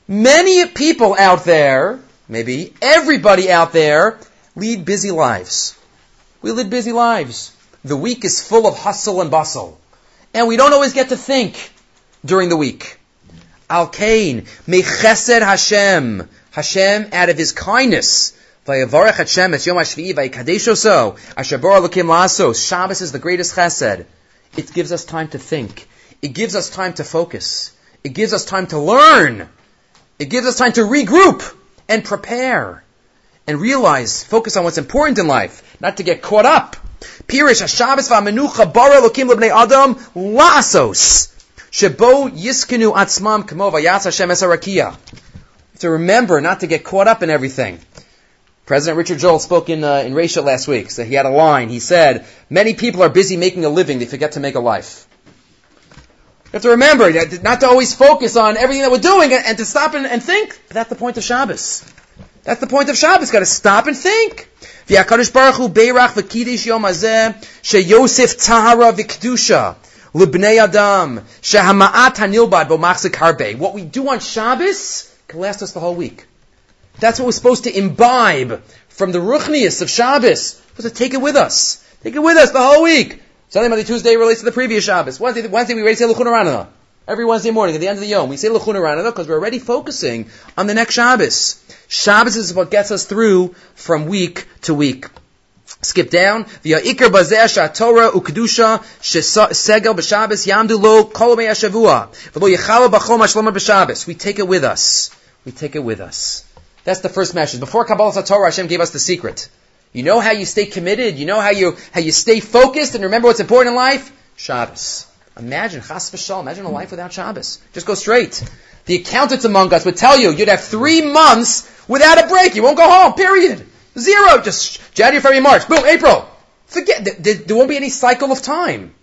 Speaker 1: Many people out there, maybe everybody out there, lead busy lives. We lead busy lives. The week is full of hustle and bustle. And we don't always get to think during the week. Al Kain, Mechesed Hashem. Hashem, out of His kindness, Hashem Yom HaShvi'i Vayikadeshoso, Asher Bor Elokim Lasos. Shabbos is the greatest chesed. It gives us time to think. It gives us time to focus. It gives us time to learn. It gives us time to regroup and prepare and realize, focus on what's important in life, not to get caught up. Pirish Hashabbos v'amenucha bara lokim lebnei adam lasos shebo atzmam Hashem esarakia. To remember not to get caught up in everything. President Richard Joel spoke in uh, in Rachel last week. So he had a line. He said, "Many people are busy making a living; they forget to make a life." You have to remember not to always focus on everything that we're doing and, to stop and, and think. That's the point of Shabbos. That's the point of Shabbos. Got to stop and think. V'yakadosh baruch hu beirach v'kidish yom hazeh sheyosef tahara v'kedusha libnei adam shehama'at hanilbad harbe. What we do on Shabbos can last us the whole week. That's what we're supposed to imbibe from the ruchnius of Shabbos. We're supposed to take it with us. Take it with us the whole week. Sunday, Monday, Tuesday relates to the previous Shabbos. Wednesday, Wednesday we say Every Wednesday morning at the end of the Yom, we say Lechu Neranena because we're already focusing on the next Shabbos. Shabbos is what gets us through from week to week. Skip down. Shavua. We take it with us. We take it with us. That's the first message. Before Kabbalah Torah, Hashem gave us the secret. You know how you stay committed. You know how you how you stay focused and remember what's important in life. Shabbos. Imagine chas. Imagine a life without Shabbos. Just go straight. The accountants among us would tell you you'd have three months without a break. You won't go home. Period. Zero. Just January, February, March. Boom. April. Forget. There, there won't be any cycle of time.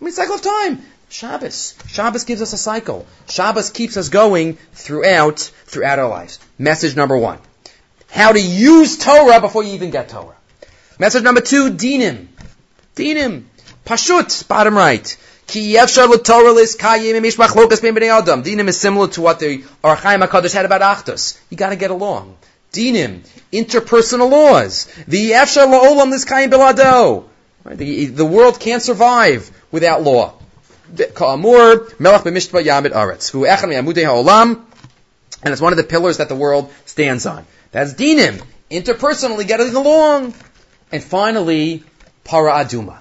Speaker 1: I mean, cycle of time. Shabbos. Shabbos gives us a cycle. Shabbos keeps us going throughout throughout our lives. Message number one how to use Torah before you even get Torah. Message number two, dinim. Dinim. Pashut, bottom right. Dinim is similar to what the Ohr HaChaim HaKadosh had about Achdus. You gotta get along. Dinim, interpersonal laws. The yefshar la'olam lis kayim bilado. The, world can't survive without law. Ka'amur, melech b'mishtba yamid aretz. Hu echad mi'amudei ha'olam. And it's one of the pillars that the world stands on. That's dinim. Interpersonally getting along. And finally, para aduma.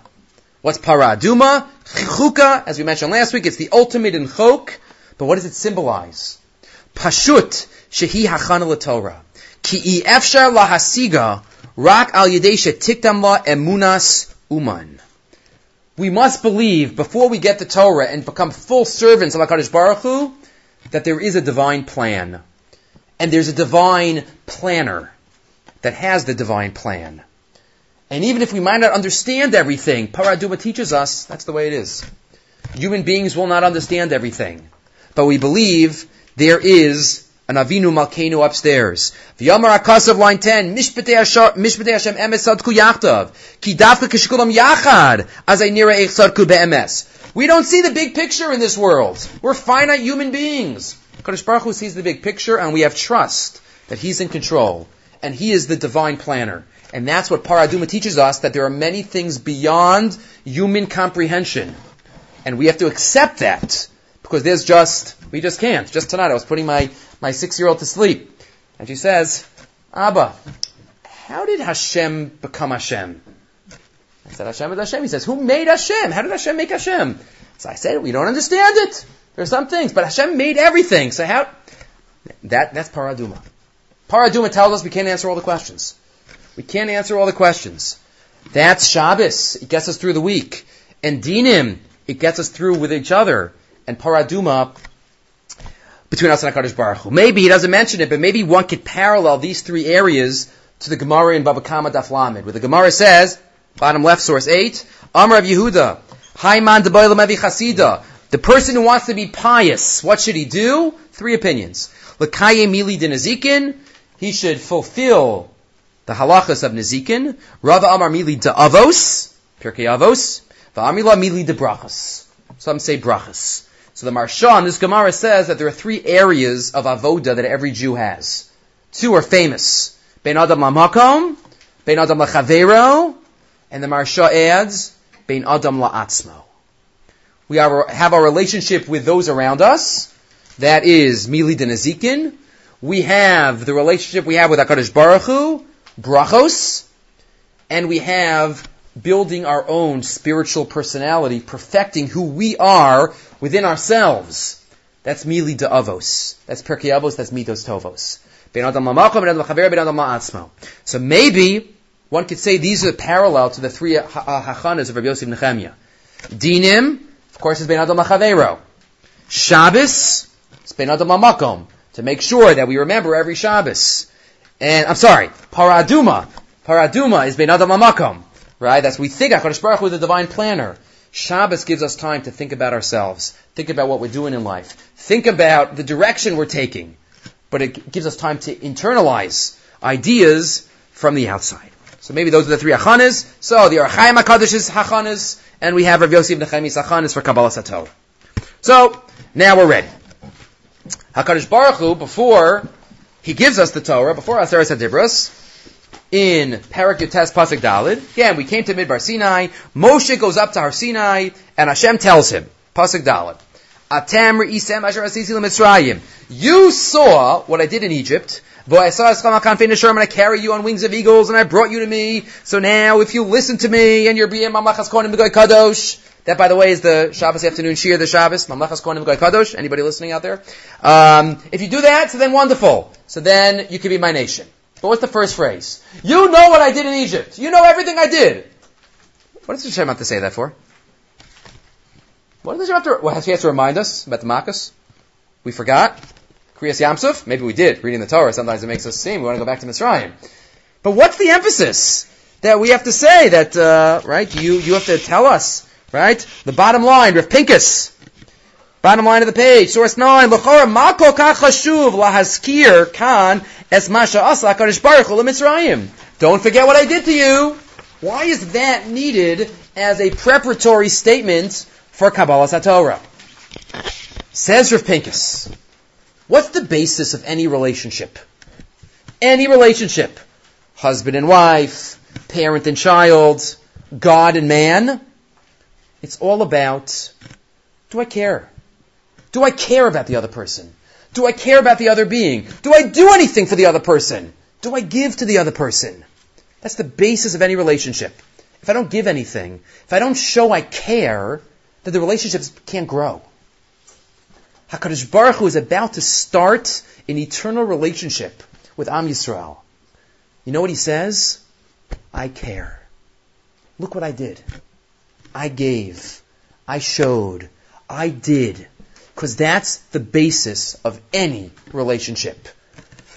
Speaker 1: What's para aduma? Chuka, as we mentioned last week, it's the ultimate in chok. But what does it symbolize? Pashut shehi hachana Torah. Ki efshar lahasiga rak al yedei shetiktam la emunas uman. We must believe before we get the Torah and become full servants of HaKadosh Baruch Hu, that there is a divine plan and there's a divine planner that has the divine plan. And even if we might not understand everything, Paraduma teaches us that's the way it is. Human beings will not understand everything. But we believe there is an Avinu Malkeinu upstairs. V'yamar Akasav line 10, Mishpetei Hashem emes sadku yachtav, ki dafka kishkulam yachad, I be'emes. We don't see the big picture in this world. We're finite human beings. Kadosh Baruch Hu sees the big picture, and we have trust that He's in control, and He is the divine planner. And that's what Paraduma teaches us, that there are many things beyond human comprehension. And we have to accept that, because there's just, we just can't. Just tonight I was putting my, my six-year-old to sleep, and she says, Abba, how did Hashem become Hashem? I said, Hashem is Hashem. He says, who made Hashem? How did Hashem make Hashem? So I said, we don't understand it. There are some things, but Hashem made everything. So how? That that's paraduma. Paraduma tells us we can't answer all the questions. We can't answer all the questions. That's Shabbos. It gets us through the week. And dinim, It gets us through with each other. And paraduma between us and HaKadosh Baruch Hu. Maybe he doesn't mention it, but maybe one could parallel these three areas to the Gemara in Baba Kama Daf Lamed, where the Gemara says, bottom left, source 8, Amr of Yehuda, Haiman Deboilam Evi Chasida, the person who wants to be pious, what should he do? Three opinions. Lakaye Mili Dinazikin, he should fulfill the halachas of Nezikin. Rava Amar Mili de Avos, Pirkei Avos, Va'amila Mili de Brachas. Some say Brachas. So the Maharsha in this Gemara says that there are three areas of avoda that every Jew has. Two are famous. Ben Adam Lamakom, Ben Adam Lachavero, and the Maharsha adds, Ben Adam La'atzmo. We are, have our relationship with those around us. That is Mili Denazikin. We have the relationship we have with HaKadosh Baruch Hu, Brachos, and we have building our own spiritual personality, perfecting who we are within ourselves. That's Mili de Avos. That's Pirkei Avos, that's Midos Tovos. So maybe one could say these are parallel to the three hachanas of Rabbi Yosef Nechemia. Dinim, of course, is Ben Adam Machavero. Shabbos, it's Ben Adam Makom, to make sure that we remember every Shabbos. And, I'm sorry, Paraduma. Paraduma is Ben Adam Makom. Right? That's we think HaKadosh Baruch Hu is the divine planner. Shabbos gives us time to think about ourselves, think about what we're doing in life, think about the direction we're taking. But it gives us time to internalize ideas from the outside. So maybe those are the three achanas. So the Ohr HaChaim HaKadosh is hachanas, and we have Rav Yosef Nechemi's hachanas for Kabbalah Sato. So, now we're ready. HaKadosh Baruch Hu, before he gives us the Torah, before Aseret Hadibras, in Parak Yotes Pasuk Dalid. Again, we came to Midbar Sinai. Moshe goes up to Har Sinai, and Hashem tells him, Pasuk Dalid, Atem re'isem asher asisi Mitzrayim. You saw what I did in Egypt. But I saw and I carry you on wings of eagles, and I brought you to me. So now, if you listen to me, and you're being Mamlachas Kohanim B'goy Kadosh, that, by the way, is the Shabbos afternoon Shir, the Shabbos, Mamlachas Kohanim B'goy Kadosh. Anybody listening out there? Um, if you do that, so then wonderful. So then you can be my nation. But what's the first phrase? You know what I did in Egypt. You know everything I did. What does Hashem have to say that for? What does Hashem have to, has he has to remind us about the Makkos? We forgot? Kriyas Yam Suf? Maybe we did, reading the Torah. Sometimes it makes us seem we want to go back to Mitzrayim. But what's the emphasis that we have to say that, uh, right, you, you have to tell us, right? The bottom line, Rav Pincus. Bottom line of the page, source 9, L'chora mako kach hashuv lahaskir kan es masha asa HaKadosh Baruch Hu Mitzrayim. Don't forget what I did to you. Why is that needed as a preparatory statement for Kabbalah Satorah? Says Rav Pincus. What's the basis of any relationship? Any relationship. Husband and wife, parent and child, God and man. It's all about, do I care? Do I care about the other person? Do I care about the other being? Do I do anything for the other person? Do I give to the other person? That's the basis of any relationship. If I don't give anything, if I don't show I care, then the relationships can't grow. HaKadosh Baruch Hu is about to start an eternal relationship with Am Yisrael. You know what he says? I care. Look what I did. I gave. I showed. I did. Because that's the basis of any relationship.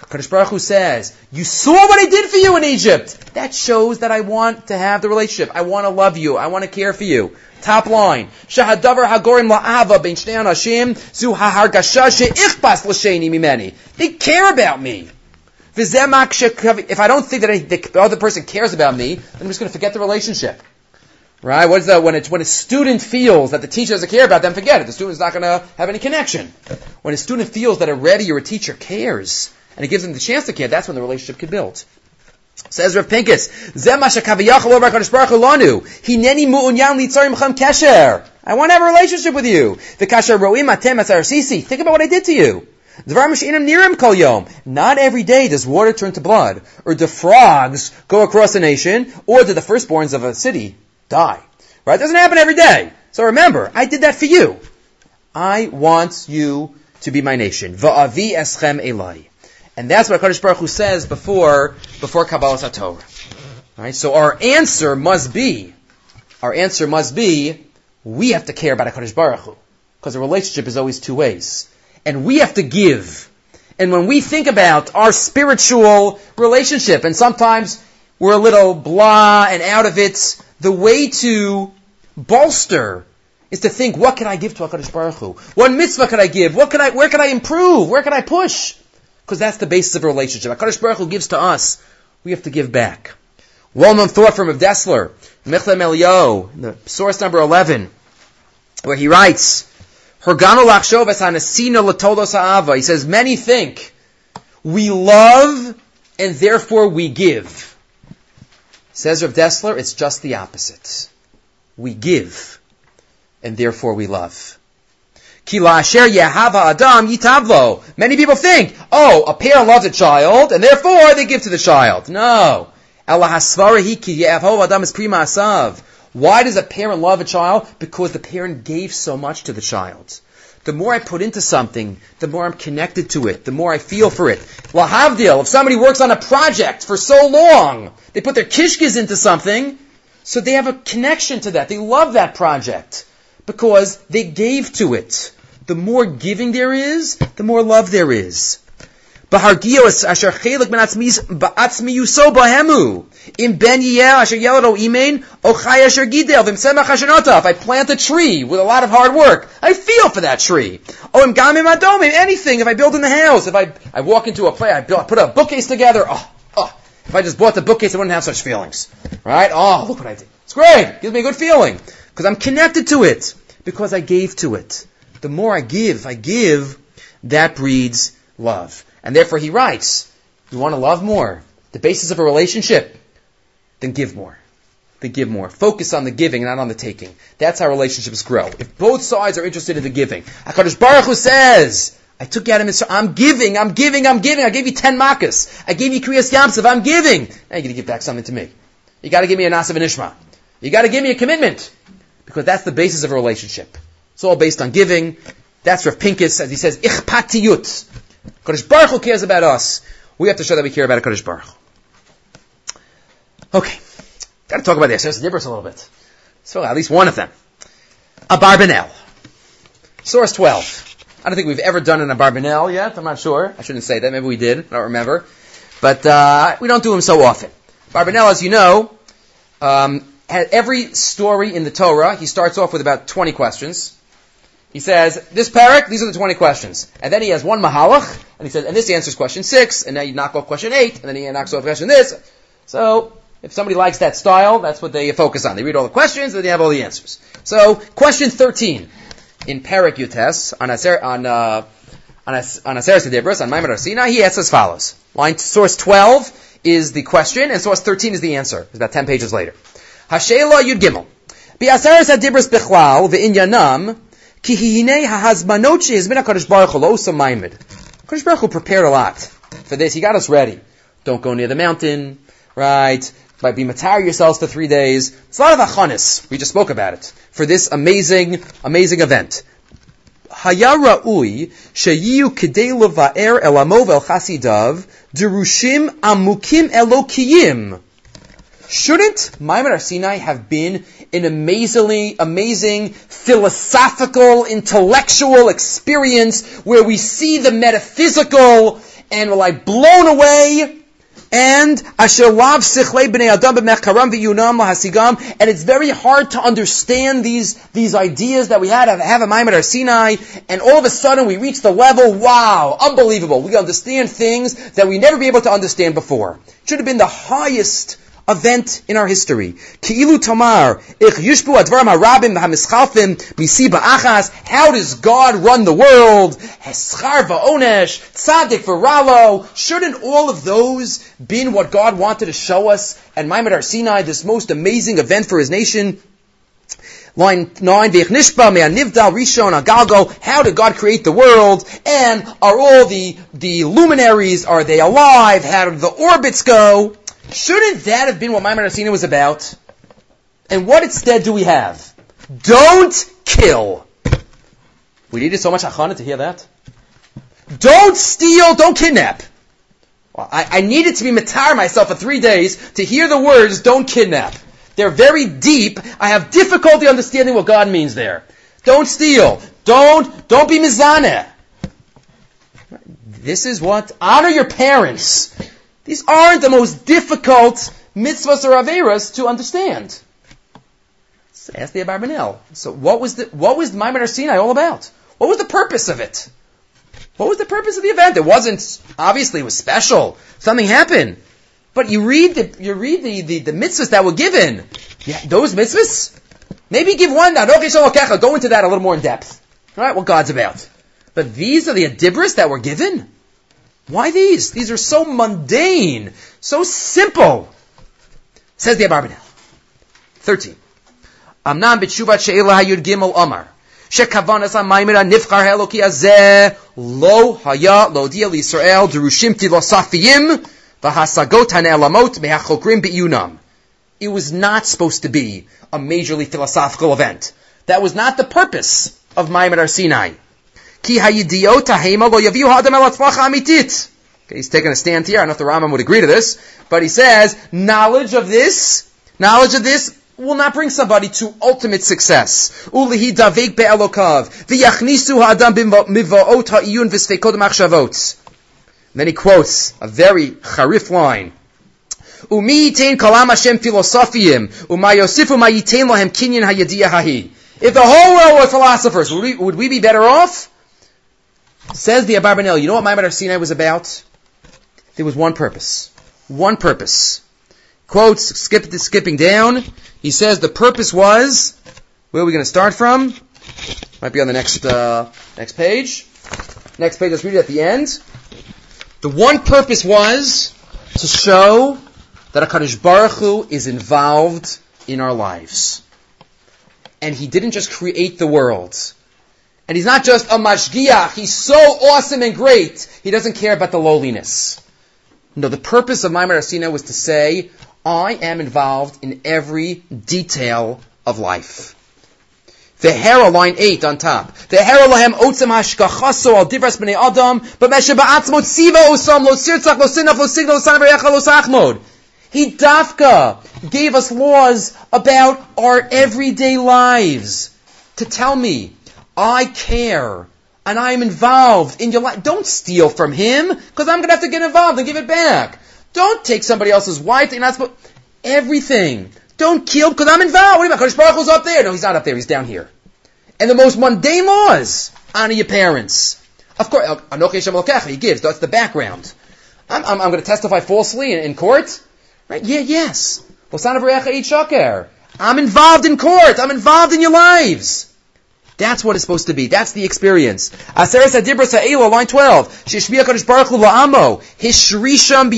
Speaker 1: Kadosh Baruch Hu says, you saw what I did for you in Egypt. That shows that I want to have the relationship. I want to love you. I want to care for you. Top line. Shahadavar hagorim la'ava ben shnei anashim zu hahargasha she'ichbas l'sheni mimeni. They care about me. If I don't think that the other person cares about me, then I'm just going to forget the relationship. Right? What is that? When it's when a student feels that the teacher doesn't care about them, forget it. The student's not going to have any connection. When a student feels that a a teacher cares, and it gives them the chance to care, that's when the relationship can build. Says Rav kesher. I want to have a relationship with you. The kasher ro'im atem. Think about what I did to you. Not every day does water turn to blood, or do frogs go across a nation, or do the firstborns of a city die. Right? It doesn't happen every day. So remember, I did that for you. I want you to be my nation. Va'avi eschem elai. And that's what HaKadosh Baruch Hu says before, before Kabbalah HaTorah. Right? So our answer must be, our answer must be, we have to care about HaKadosh Baruch Hu. Because a relationship is always two ways. And we have to give. And when we think about our spiritual relationship, and sometimes we're a little blah and out of it, the way to bolster is to think, what can I give to HaKadosh Baruch Hu? What mitzvah can I give? What can I, where can I improve? Where can I push? Because that's the basis of a relationship. HaKadosh Baruch Hu gives to us. We have to give back. Well-known thought from Rav Dessler, Mechlem Elio, source number 11, where he writes. He says, many think we love and therefore we give. Says Rav Dessler, it's just the opposite. We give and therefore we love. Many people think, oh, a parent loves a child and therefore they give to the child. No. Why does a parent love a child? Because the parent gave so much to the child. The more I put into something, the more I'm connected to it, the more I feel for it. Lahavdil, if somebody works on a project for so long, they put their kishkis into something, so they have a connection to that. They love that project because they gave to it. The more giving there is, the more love there is. Asher chelik ba'atzmi yuso bahemu. Im ben asher imein, ochai asher gidel, v'im If I plant a tree with a lot of hard work, I feel for that tree. Oh, im gamim adomim, anything. If I build in the house, if I, I walk into a place, I build, put a bookcase together, oh, oh. If I just bought the bookcase, I wouldn't have such feelings. Right? Oh, look what I did. It's great. Gives me a good feeling. Because I'm connected to it. Because I gave to it. The more I give, I give, that breeds love. And therefore he writes, you want to love more. The basis of a relationship, then give more. Then give more. Focus on the giving, not on the taking. That's how relationships grow. If both sides are interested in the giving. HaKadosh Baruch Hu says, I took you out of Mitzrayim. I'm giving, I'm giving, I'm giving. I gave you ten makas. I gave you Kriyas Yam Suf. I'm giving. Now you got to give back something to me. You got to give me a Nasav and Ishma. You got to give me a commitment. Because that's the basis of a relationship. It's all based on giving. That's Rav Pincus, as he says, Ichpatiyut. Kodesh Baruch Hu cares about us. We have to show that we care about a Kodesh Baruch Okay. Got to talk about this. the Aseret Dibros a little bit. So at least one of them. Abarbanel. Source 12. I don't think we've ever done an Abarbanel yet. I'm not sure. I shouldn't say that. Maybe we did. I don't remember. But uh, we don't do them so often. Barbanel, as you know, um, every story in the Torah, he starts off with about 20 questions. He says, this parak, these are the 20 questions. And then he has one mahalach, and he says, and this answers question 6, and now you knock off question 8, and then he knocks off question this. So, if somebody likes that style, that's what they focus on. They read all the questions, and they have all the answers. So, question 13 in Perik Yutes on Aser on uh, on Aseret Sedibros on Ma'amad he asks as follows: Line source twelve is the question, and source thirteen is the answer. It's about ten pages later. Hashela Yud Gimel. Bi Bi'aseret Sedibros Bechlal ve'inyanam ki hine hahazmanot shehizmin HaKadosh Baruch Hu lo Ma'amad. HaKadosh Baruch Hu prepared a lot for this. He got us ready. Don't go near the mountain, right? by being matar yourselves for three days. It's a lot of achanis. We just spoke about it for this amazing, amazing event. Haya ra'ui sheyiu kidei leva'er el el chasidav derushim amukim elokiyim. Shouldn't Ma'amad Sinai have been an amazingly, amazing philosophical, intellectual experience where we see the metaphysical and we're like blown away and and it's very hard to understand these, these ideas that we had of have a Ma'amad or Sinai, and all of a sudden we reach the level, wow, unbelievable. We understand things that we never be able to understand before. It should have been the highest event in our history. Ki'ilu Tamar, ich how does God run the world? Heschar va'onesh, tzadik v'ralo, shouldn't all of those been what God wanted to show us and Ma'amad Har Sinai, this most amazing event for his nation? Line 9, V'ichnishba me'anivdal rishon agalgo, how did God create the world? And are all the, the luminaries, are they alive? How did the orbits go? Shouldn't that have been what Ma'amad Har Sinai was about? And what instead do we have? Don't kill. We needed so much achana to hear that. Don't steal, don't kidnap. I, I, needed to be matar myself for three days to hear the words, don't kidnap. They're very deep. I have difficulty understanding what God means there. Don't steal. Don't, don't be mizaneh. This is what, honor your parents. These aren't the most difficult mitzvahs or averas to understand. So ask the Abarbanel. So what was the, what was the Ma'amad Sinai all about? What was the purpose of it? What was the purpose of the event? It wasn't, obviously it was special. Something happened. But you read the, you read the, the, the mitzvahs that were given. Yeah, those mitzvahs? Maybe give one now. Go into that a little more in depth. Alright, what God's about. But these are the adibris that were given? Why these? These are so mundane, so simple. Says the Abarbanel. 13. Amnam b'tshuvat she'ela hayud gimel omar. Shekavanas hazeh lo haya lo dia l'Yisrael derushim tilosafiyim v'hasagot me'achokrim. It was not supposed to be a majorly philosophical event. That was not the purpose of Ma'amad Har Sinai. Ki hayidiyot ha'hema lo yaviu ha'adam el amitit. Okay, he's taking a stand here. I don't know if the Rambam would agree to this, but he says knowledge of this, knowledge of this will not bring somebody to ultimate success. Ulihi davek be'elokav v'yachnisu ha'adam miva'ot ha'iyun v'sfekod machshavot. Then he quotes a very charif line. Umi yitain kalam Hashem filosofiyim, uma yosifu ma kinyan hayadiyah hahi. If the whole world were philosophers, would we, would we be better off? Says the Abarbanel, you know what Ma'amad Sinai was about? There was one purpose. One purpose. Quotes, skip, skipping down, he says the purpose was, where are we going to start from? Might be on the next, uh, next page. Next page, let's read it at the end. The one purpose was to show that HaKadosh Baruch Hu is involved in our lives. And He didn't just create the world. And He's not just a mashgiach. He's so awesome and great. He doesn't care about the lowliness. No, the purpose of Ma'amad Sinai was to say, I am involved in every detail of life. The hera, line 8 on top. The hera lahem otzem hashkachaso al divras b'nei adam, but meshe ba'atzmot siva osam lo sirtzach lo sinaf lo signal lo sanav lo sachmod. He dafka gave us laws about our everyday lives to tell me, I care and I'm involved in your life. Don't steal from him because I'm going to have to get involved and give it back. Don't take somebody else's wife. You're not supposed. Everything. Don't kill because I'm involved. What mean? Baruch Hu's up there. No, he's not up there. He's down here. And the most mundane laws honor your parents. Of course, uh, He gives. That's the background. I'm, I'm, I'm going to testify falsely in, in court. Right? Yeah, yes. I'm involved in court. I'm involved in your lives. That's what it's supposed to be. That's the experience. Aseres line 12. Shishmiya Kadosh Baruch la'amo. Hishrisham.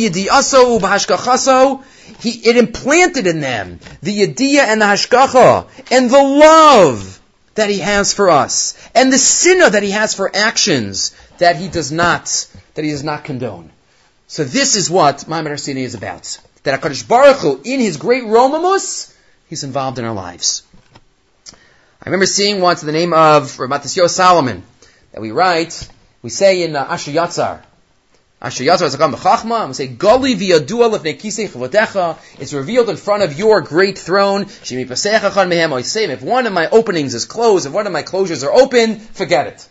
Speaker 1: He, it implanted in them the yediyah and the hashkacha and the love that he has for us and the sinner that he has for actions that he does not, that he does not condone. So this is what Ma'amad Har Sinai is about. That HaKadosh Baruch Hu, in his great Romamus, he's involved in our lives. I remember seeing once the name of Matisyo Salomon that we write, we say in uh, Asher Yatzar, Asher Yatzar is and we say, Goli v'yadua lefnei kisei chavotecha, it's revealed in front of your great throne, shemi pasechachan mehem oisem, if one of my openings is closed, if one of my closures are open, forget it.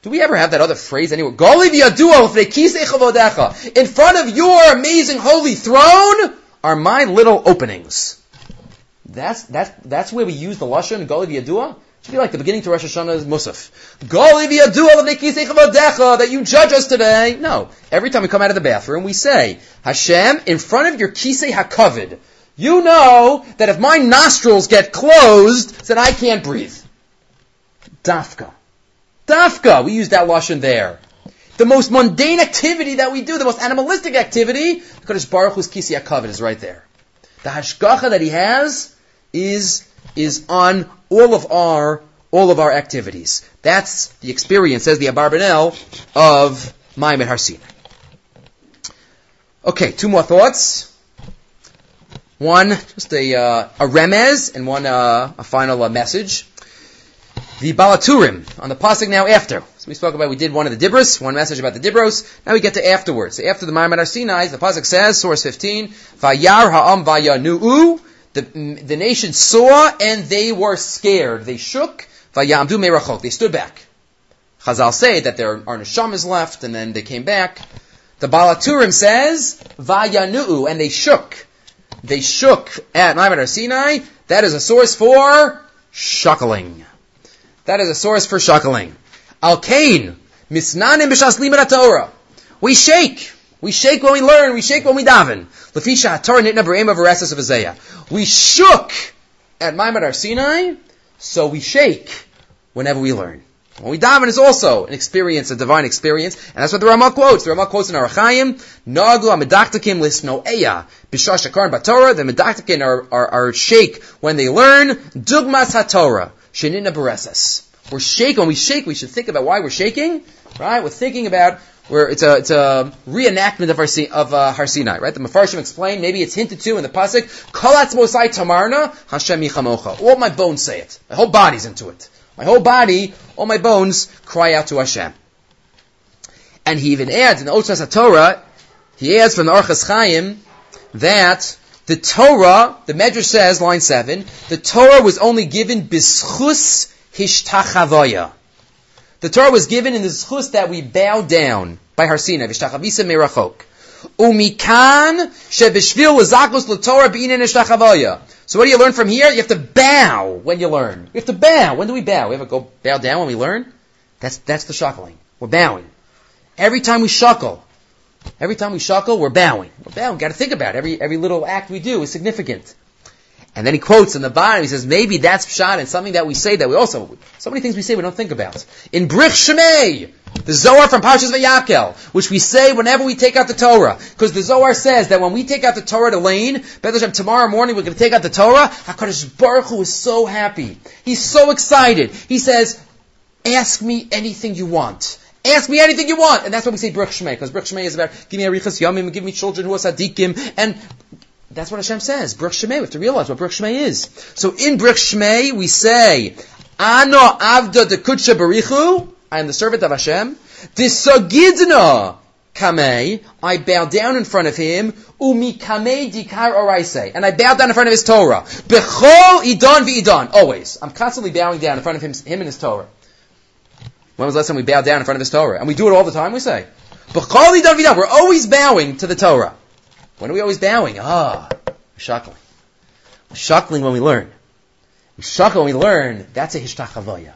Speaker 1: Do we ever have that other phrase anywhere? Goli v'yadua lefnei kisei chavotecha, in front of your amazing holy throne are my little openings. That's, that's, that's where we use the Lashon, Gali V'yadua. Should be like the beginning to Rosh Hashanah's Musaf. Gali V'yadua that you judge us today. No. Every time we come out of the bathroom, we say, Hashem, in front of your Kisei HaKavid, you know that if my nostrils get closed, then I can't breathe. Dafka. Dafka. We use that Lashon there. The most mundane activity that we do, the most animalistic activity, because Baruch Hu's Kisei HaKavid is right there. The hashgacha that he has is, is on all of our, all of our activities. That's the experience, says the Abarbanel, of Ma'amad Har Sinai. Okay, two more thoughts. One, just a, uh, a remez, and one, uh, a final uh, message. The Baal HaTurim, on the pasuk now after. So we spoke about, we did one of the Dibros, one message about the Dibros. Now we get to afterwards. So after the Ma'amad Sinai, the pasuk says, source 15, Vayar ha'am vayanu'u, The, the nation saw and they were scared. They shook. They stood back. Chazal say that there are neshamas left, and then they came back. The Baal HaTurim says vayanu, and they shook. They shook at Ma'amad Sinai. That is a source for shuckling. That is a source for shuckling. Al Kain, misnanim b'shas Torah. We shake. We shake when we learn. We shake when we daven. Lefisha Torah nitna of of We shook at Ma'amad Sinai, so we shake whenever we learn. When we daven is also an experience, a divine experience, and that's what the Ramah quotes. The Ramah quotes in Orach Chaim, Nagu amedaktakim lisnoeya, bishash akaran batorah, the medaktakim are, are, are shake when they learn, dugmas hatorah, shenina bereses. We're shaking, when we shake, we should think about why we're shaking, right? We're thinking about where it's a it's a reenactment of our of uh, Har Sinai, right? The Mefarshim explain. Maybe it's hinted to in the pasuk. Kolatz mosai tamarna Hashem yichamocha. All my bones say it. My whole body's into it. My whole body, all my bones cry out to Hashem. And he even adds in the Otzas Torah, he adds from the Orchas Chaim that the Torah, the Medrash says, line 7, the Torah was only given bischus hishtachavoya. The Torah was given in the schus that we bow down by Har Sinai, vishtachavisa merachok. Umikan shebishvil l'zakos l'torah b'inen hishtachavoya. So what do you learn from here? You have to bow when you learn. You have to bow. When do we bow? We ever go bow down when we learn? That's, that's the shuckling. We're bowing. Every time we shuckle, every time we shuckle, we're bowing. We're bowing. Got to think about it. Every, every little act we do is significant. And then he quotes in the bottom, he says, maybe that's pshat and something that we say that we also, so many things we say we don't think about. In Brich Shmei, the Zohar from Parshas Vayakhel, which we say whenever we take out the Torah. Because the Zohar says that when we take out the Torah to Lane, tomorrow morning we're going to take out the Torah, HaKadosh Baruch Hu is so happy. He's so excited. He says, ask me anything you want. Ask me anything you want. And that's what we say Brich Shmei, because Brich Shmei is about, give me a Arichas Yamim, give me children who are Sadikim, and that's what Hashem says. Brich Shmei. We have to realize what Brich Shmei is. So in Brich Shmei, we say, Ano avda de kutsha barichu. I am the servant of Hashem. Disagidna kamei. I bow down in front of him. Umi kamei dikar oraise. And I bow down in front of his Torah. Bechol idan v'idan. Always. I'm constantly bowing down in front of him, him and his Torah. When was the last time we bowed down in front of his Torah? And we do it all the time, we say. Bechol idan v'idan. We're always bowing to the Torah. When are we always bowing? Ah, we're shuckling. We're shuckling when we learn. We shuckle when we learn. That's a hishtachavaya.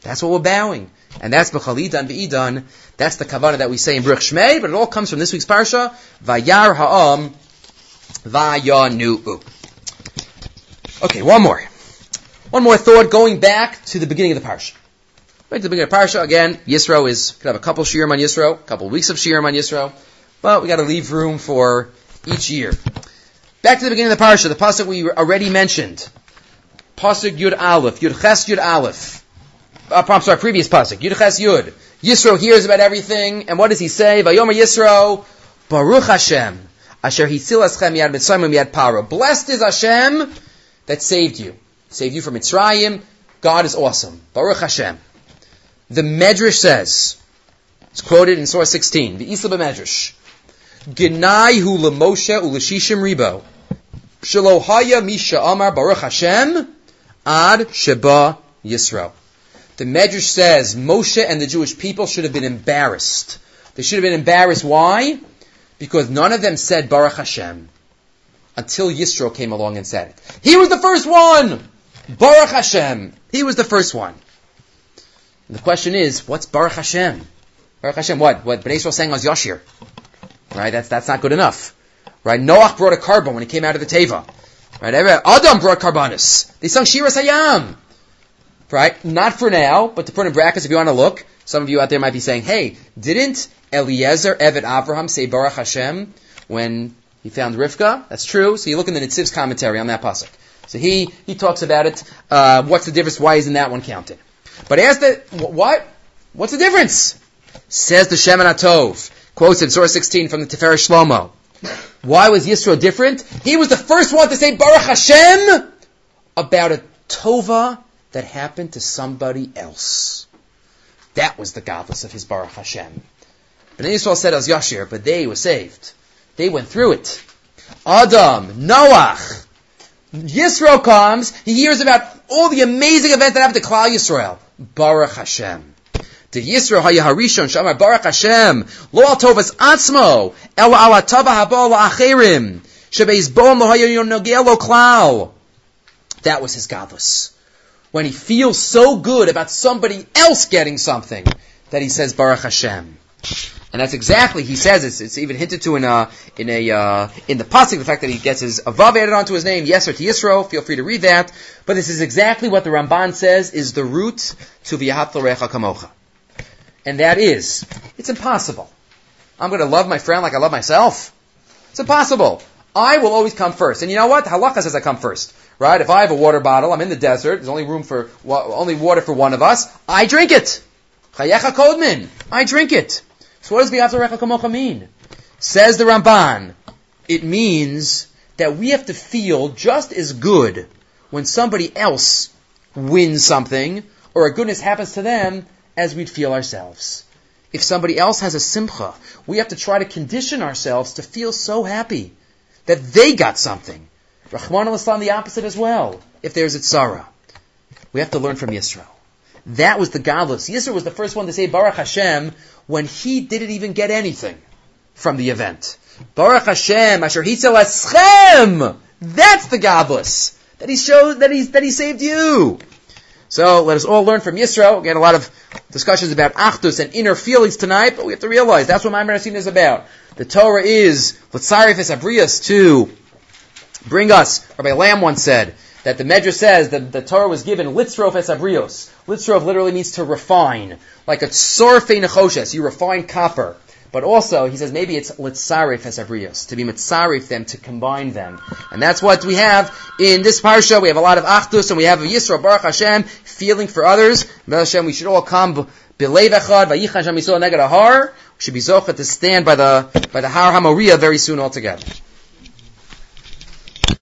Speaker 1: That's what we're bowing. And that's b'chalidan v'idan. That's the kavana that we say in Baruch Shmei, but it all comes from this week's parsha. Vayar ha'am vayanu'u. Okay, one more. One more thought going back to the beginning of the parsha. Right to the beginning of the parsha, again, Yisro is, could have a couple shirim on Yisro, a couple weeks of shirim on Yisro, but we gotta leave room for each year. Back to the beginning of the parsha, the pasuk we already mentioned. Pasuk Yud Aleph, Yud Ches Yud Aleph. Uh, I'm sorry, previous pasuk, Yud Ches Yud. Yisro hears about everything, and what does he say? Vayomer Yisro, Baruch Hashem, Asher Hisil Eschem Yad Mitzrayim Yad Paro. Blessed is Hashem that saved you. Saved you from Mitzrayim. God is awesome. Baruch Hashem. The Medrash says, it's quoted in Surah 16, the Isla Medrash. Genai hu lemoshe uleshishim ribo. Shalohaya misha amar baruch Hashem ad sheba Yisro. The Medrash says Moshe and the Jewish people should have been embarrassed. They should have been embarrassed. Why? Because none of them said Baruch Hashem until Yisro came along and said it. He was the first one! Baruch Hashem. He was the first one. And the question is, what's Baruch Hashem? Baruch Hashem, what? What Bnei Israel sang was Yashir. Right? That's, that's not good enough. Right? Noach brought a korban when he came out of the Teva. Right? Adam brought korbanos. They sung Shira Sayam. Right? Not for now, but to put in brackets if you want to look. Some of you out there might be saying, hey, didn't Eliezer, Evet Avraham say Baruch Hashem when he found Rivka? That's true. So you look in the Netziv's commentary on that pasuk. So he, he talks about it. Uh, what's the difference? Why isn't that one counted? But ask the, what? What's the difference? Says the Shemen HaTov. Quotes in Surah 16 from the Tiferes Shlomo. Why was Yisro different? He was the first one to say Baruch Hashem about a tova that happened to somebody else. That was the godless of his Baruch Hashem. But Yisrael said as Yashir, but they were saved. They went through it. Adam, Noach, Yisro comes, he hears about all the amazing events that happened to Klal Yisrael. Baruch Hashem. The Yisro Shamar Hashem. Lo al tovas atzmo. El ala tava haba la'acherim. Shebeis boam lo klal. That was his godless. When he feels so good about somebody else getting something, that he says Baruch Hashem. And that's exactly he says it's, it's even hinted to in a in a uh, in the pasuk the fact that he gets his avav added onto his name Yeser to Yisro. Feel free to read that. But this is exactly what the Ramban says is the root to v'yahat kamocha, and that is it's impossible. I'm going to love my friend like I love myself. It's impossible. I will always come first, and you know what? Halacha says I come first, right? If I have a water bottle, I'm in the desert. There's only room for only water for one of us. I drink it. Chayecha kodmin. I drink it. So what does V'yavzarecha kamocha mean? Says the Ramban, it means that we have to feel just as good when somebody else wins something or a goodness happens to them as we'd feel ourselves. If somebody else has a simcha, we have to try to condition ourselves to feel so happy that they got something. Rahman al the opposite as well, if there's a tzara. We have to learn from Yisro. That was the godless. Yisro was the first one to say Baruch Hashem when he didn't even get anything from the event. Baruch Hashem, Asher Hitzel Eschem! That's the godless. That he showed, that he, that he saved you. So let us all learn from Yisro. Again, a lot of discussions about Achdus and inner feelings tonight, but we have to realize that's what Ma'amad is about. The Torah is, L'tzarif es abrius, to bring us, Rabbi Lamm once said, that the Medrash says that the Torah was given litzrof es abrios. Litzrof literally means to refine, like a sorfe nechoshes, you refine copper. But also, he says maybe it's litzarif abrios, to be mitzarif them, to combine them. And that's what we have in this parsha. We have a lot of achdus, and we have a Yisro Baruch Hashem, feeling for others. Baruch Hashem, we should all come b'leiv echad, v'yichan Hashem neged ahar. We should be zochet to stand by the, by the Har HaMoriah very soon altogether.